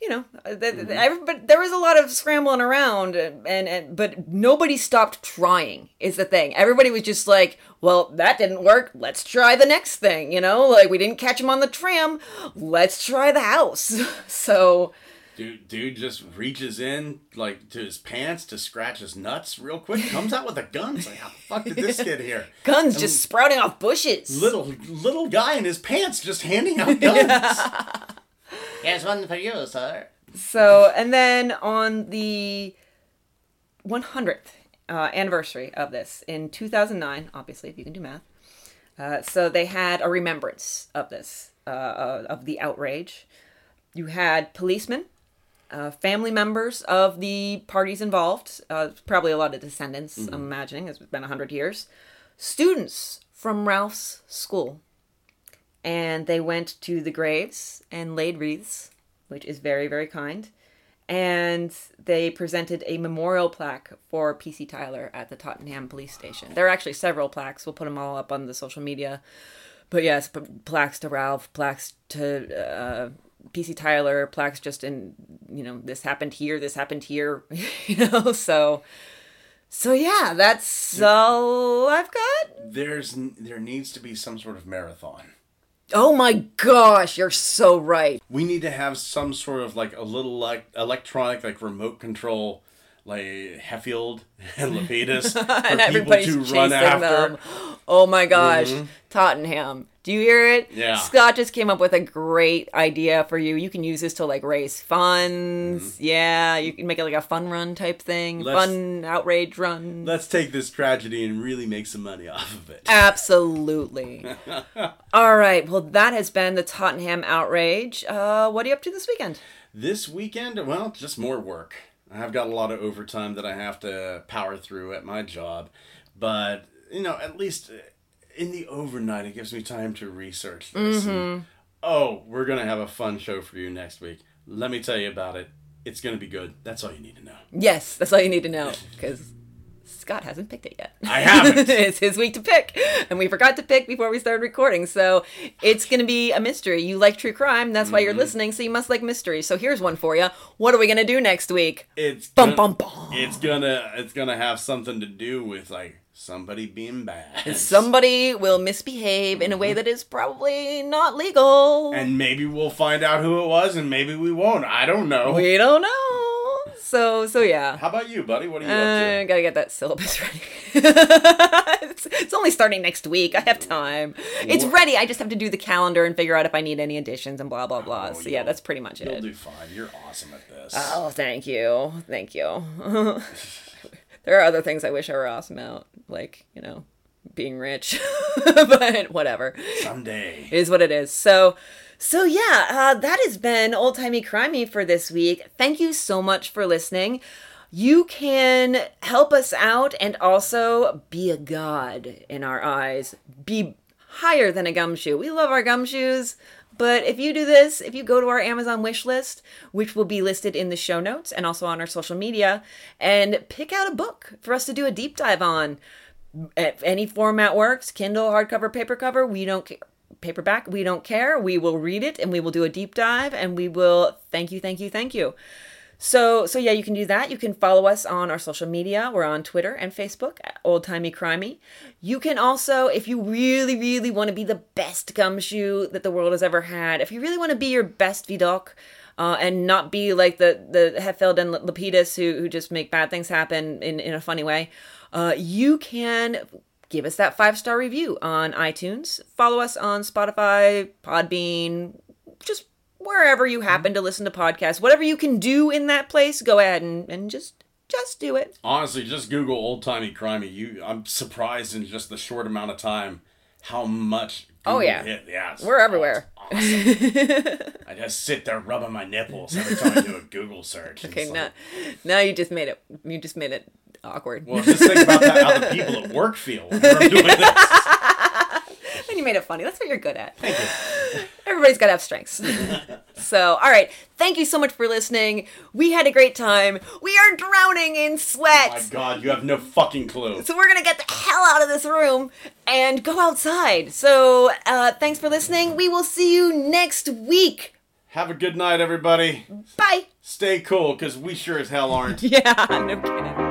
Speaker 1: you know, uh, every- but there was a lot of scrambling around, and, and but nobody stopped trying. Is the thing. Everybody was just like, "Well, that didn't work. Let's try the next thing." You know, like we didn't catch him on the tram. Let's try the house. so
Speaker 3: Dude, dude just reaches in like to his pants to scratch his nuts real quick. Comes out with a gun. It's like, how the fuck did this get here?
Speaker 1: guns just sprouting off bushes.
Speaker 3: Little little guy in his pants just handing out guns.
Speaker 4: Here's one for you, sir.
Speaker 1: So, and then on the 100th uh, anniversary of this in 2009, obviously, if you can do math, uh, so they had a remembrance of this, uh, uh, of the outrage. You had policemen, uh, family members of the parties involved, uh, probably a lot of descendants, I'm imagining, it's been 100 years, students from Ralph's school. And they went to the graves and laid wreaths, which is very, very kind. And they presented a memorial plaque for PC Tyler at the Tottenham police station. There are actually several plaques. We'll put them all up on the social media. But yes, p- plaques to Ralph, plaques to uh, PC Tyler, plaques just in, you know, this happened here, this happened here, you know, so. So yeah, that's all I've got.
Speaker 3: There's there needs to be some sort of marathon.
Speaker 1: Oh my gosh, you're so right.
Speaker 3: We need to have some sort of like a little like electronic like remote control like Helfeld and Lepidus for
Speaker 1: and
Speaker 3: people
Speaker 1: everybody's
Speaker 3: to
Speaker 1: chasing
Speaker 3: run after.
Speaker 1: them. Oh my gosh, Tottenham. Do you hear it?
Speaker 3: Yeah.
Speaker 1: Scott just came up with a great idea for you. You can use this to like raise funds. Yeah, you can make it like a fun run type thing.
Speaker 3: Let's-
Speaker 1: fun outrage run.
Speaker 3: Let's take this tragedy and really make some money off of it.
Speaker 1: Absolutely. All right. Well, that has been the Tottenham outrage. Uh, what are you up to this weekend?
Speaker 3: This weekend, well, just more work. I've got a lot of overtime that I have to power through at my job, but you know, at least in the overnight, it gives me time to research this. and, mm-hmm. oh, we're gonna have a fun show for you next week. Let me tell you about it. It's gonna be good. That's all you need to know.
Speaker 1: Yes, that's all you need to know because Scott hasn't picked it yet.
Speaker 3: I haven't.
Speaker 1: it's his week to pick, and we forgot to pick before we started recording. So it's going to be a mystery. You like true crime, that's why you're
Speaker 3: Mm-hmm.
Speaker 1: listening. So you must like mystery. So here's one for you. What are we going to do next week?
Speaker 3: It's
Speaker 1: Bum,
Speaker 3: gonna,
Speaker 1: bum, bum.
Speaker 3: It's gonna it's gonna have something to do with like somebody being bad.
Speaker 1: Somebody will misbehave in a way that is probably not legal.
Speaker 3: and maybe we'll find out who it was, and maybe we won't. I don't know.
Speaker 1: we don't know. So so yeah.
Speaker 3: How about you, buddy? What are you
Speaker 1: Uh,
Speaker 3: up to?
Speaker 1: gotta get that syllabus ready. it's, it's only starting next week. I have time. It's ready. I just have to do the calendar and figure out if I need any additions and blah blah blah.
Speaker 3: Oh,
Speaker 1: so yeah, that's pretty much it.
Speaker 3: You'll do fine. You're awesome at this.
Speaker 1: Oh, thank you, thank you. there are other things I wish I were awesome at, like you know, being rich, but whatever
Speaker 3: Someday.
Speaker 1: it is what it is. So, so yeah, uh, that has been old timey crimey for this week. Thank you so much for listening. You can help us out and also be a god in our eyes. Be higher than a gumshoe. We love our gumshoes. But if you do this, if you go to our Amazon wish list, which will be listed in the show notes and also on our social media, and pick out a book for us to do a deep dive on, if any format works kindle hardcover paper cover we don't care paperback we don't care we will read it and we will do a deep dive and we will thank you thank you thank you So so yeah, you can do that. You can follow us on our social media. We're on Twitter and Facebook Old Timey Crimey. You can also, if you really, really want to be the best gumshoe that the world has ever had, if you really want to be your best Vidocq, uh, and not be like the the Helfeld and Lepidus who who just make bad things happen in in a funny way, uh, you can give us that five star review on iTunes. Follow us on Spotify, Podbean, just wherever you mm-hmm. happen to listen to podcasts. Whatever you can do in that place, go ahead and, and just just do it.
Speaker 3: Honestly, just Google old timey crimey. You, I'm surprised in just the short amount of time how much.
Speaker 1: Oh, yeah.
Speaker 3: hit. yeah,
Speaker 1: We're everywhere.
Speaker 3: oh, awesome. I just sit there rubbing my nipples every time I do a Google search.
Speaker 1: Okay, now
Speaker 3: like-
Speaker 1: now you just made it you just made it awkward.
Speaker 3: Well, just think about that, how the people at work feel when we're doing this.
Speaker 1: and you made it funny. That's what you're good at. Thank you. Everybody's got to have strengths. so, all right. Thank you so much for listening. We had a great time. We are drowning in sweat.
Speaker 3: Oh my God, you have no fucking clue.
Speaker 1: So we're gonna get the hell out of this room and go outside. So uh, thanks for listening. We will see you next week.
Speaker 3: Have a good night, everybody.
Speaker 1: Bye.
Speaker 3: Stay cool, because we sure as hell aren't.
Speaker 1: Yeah, no kidding.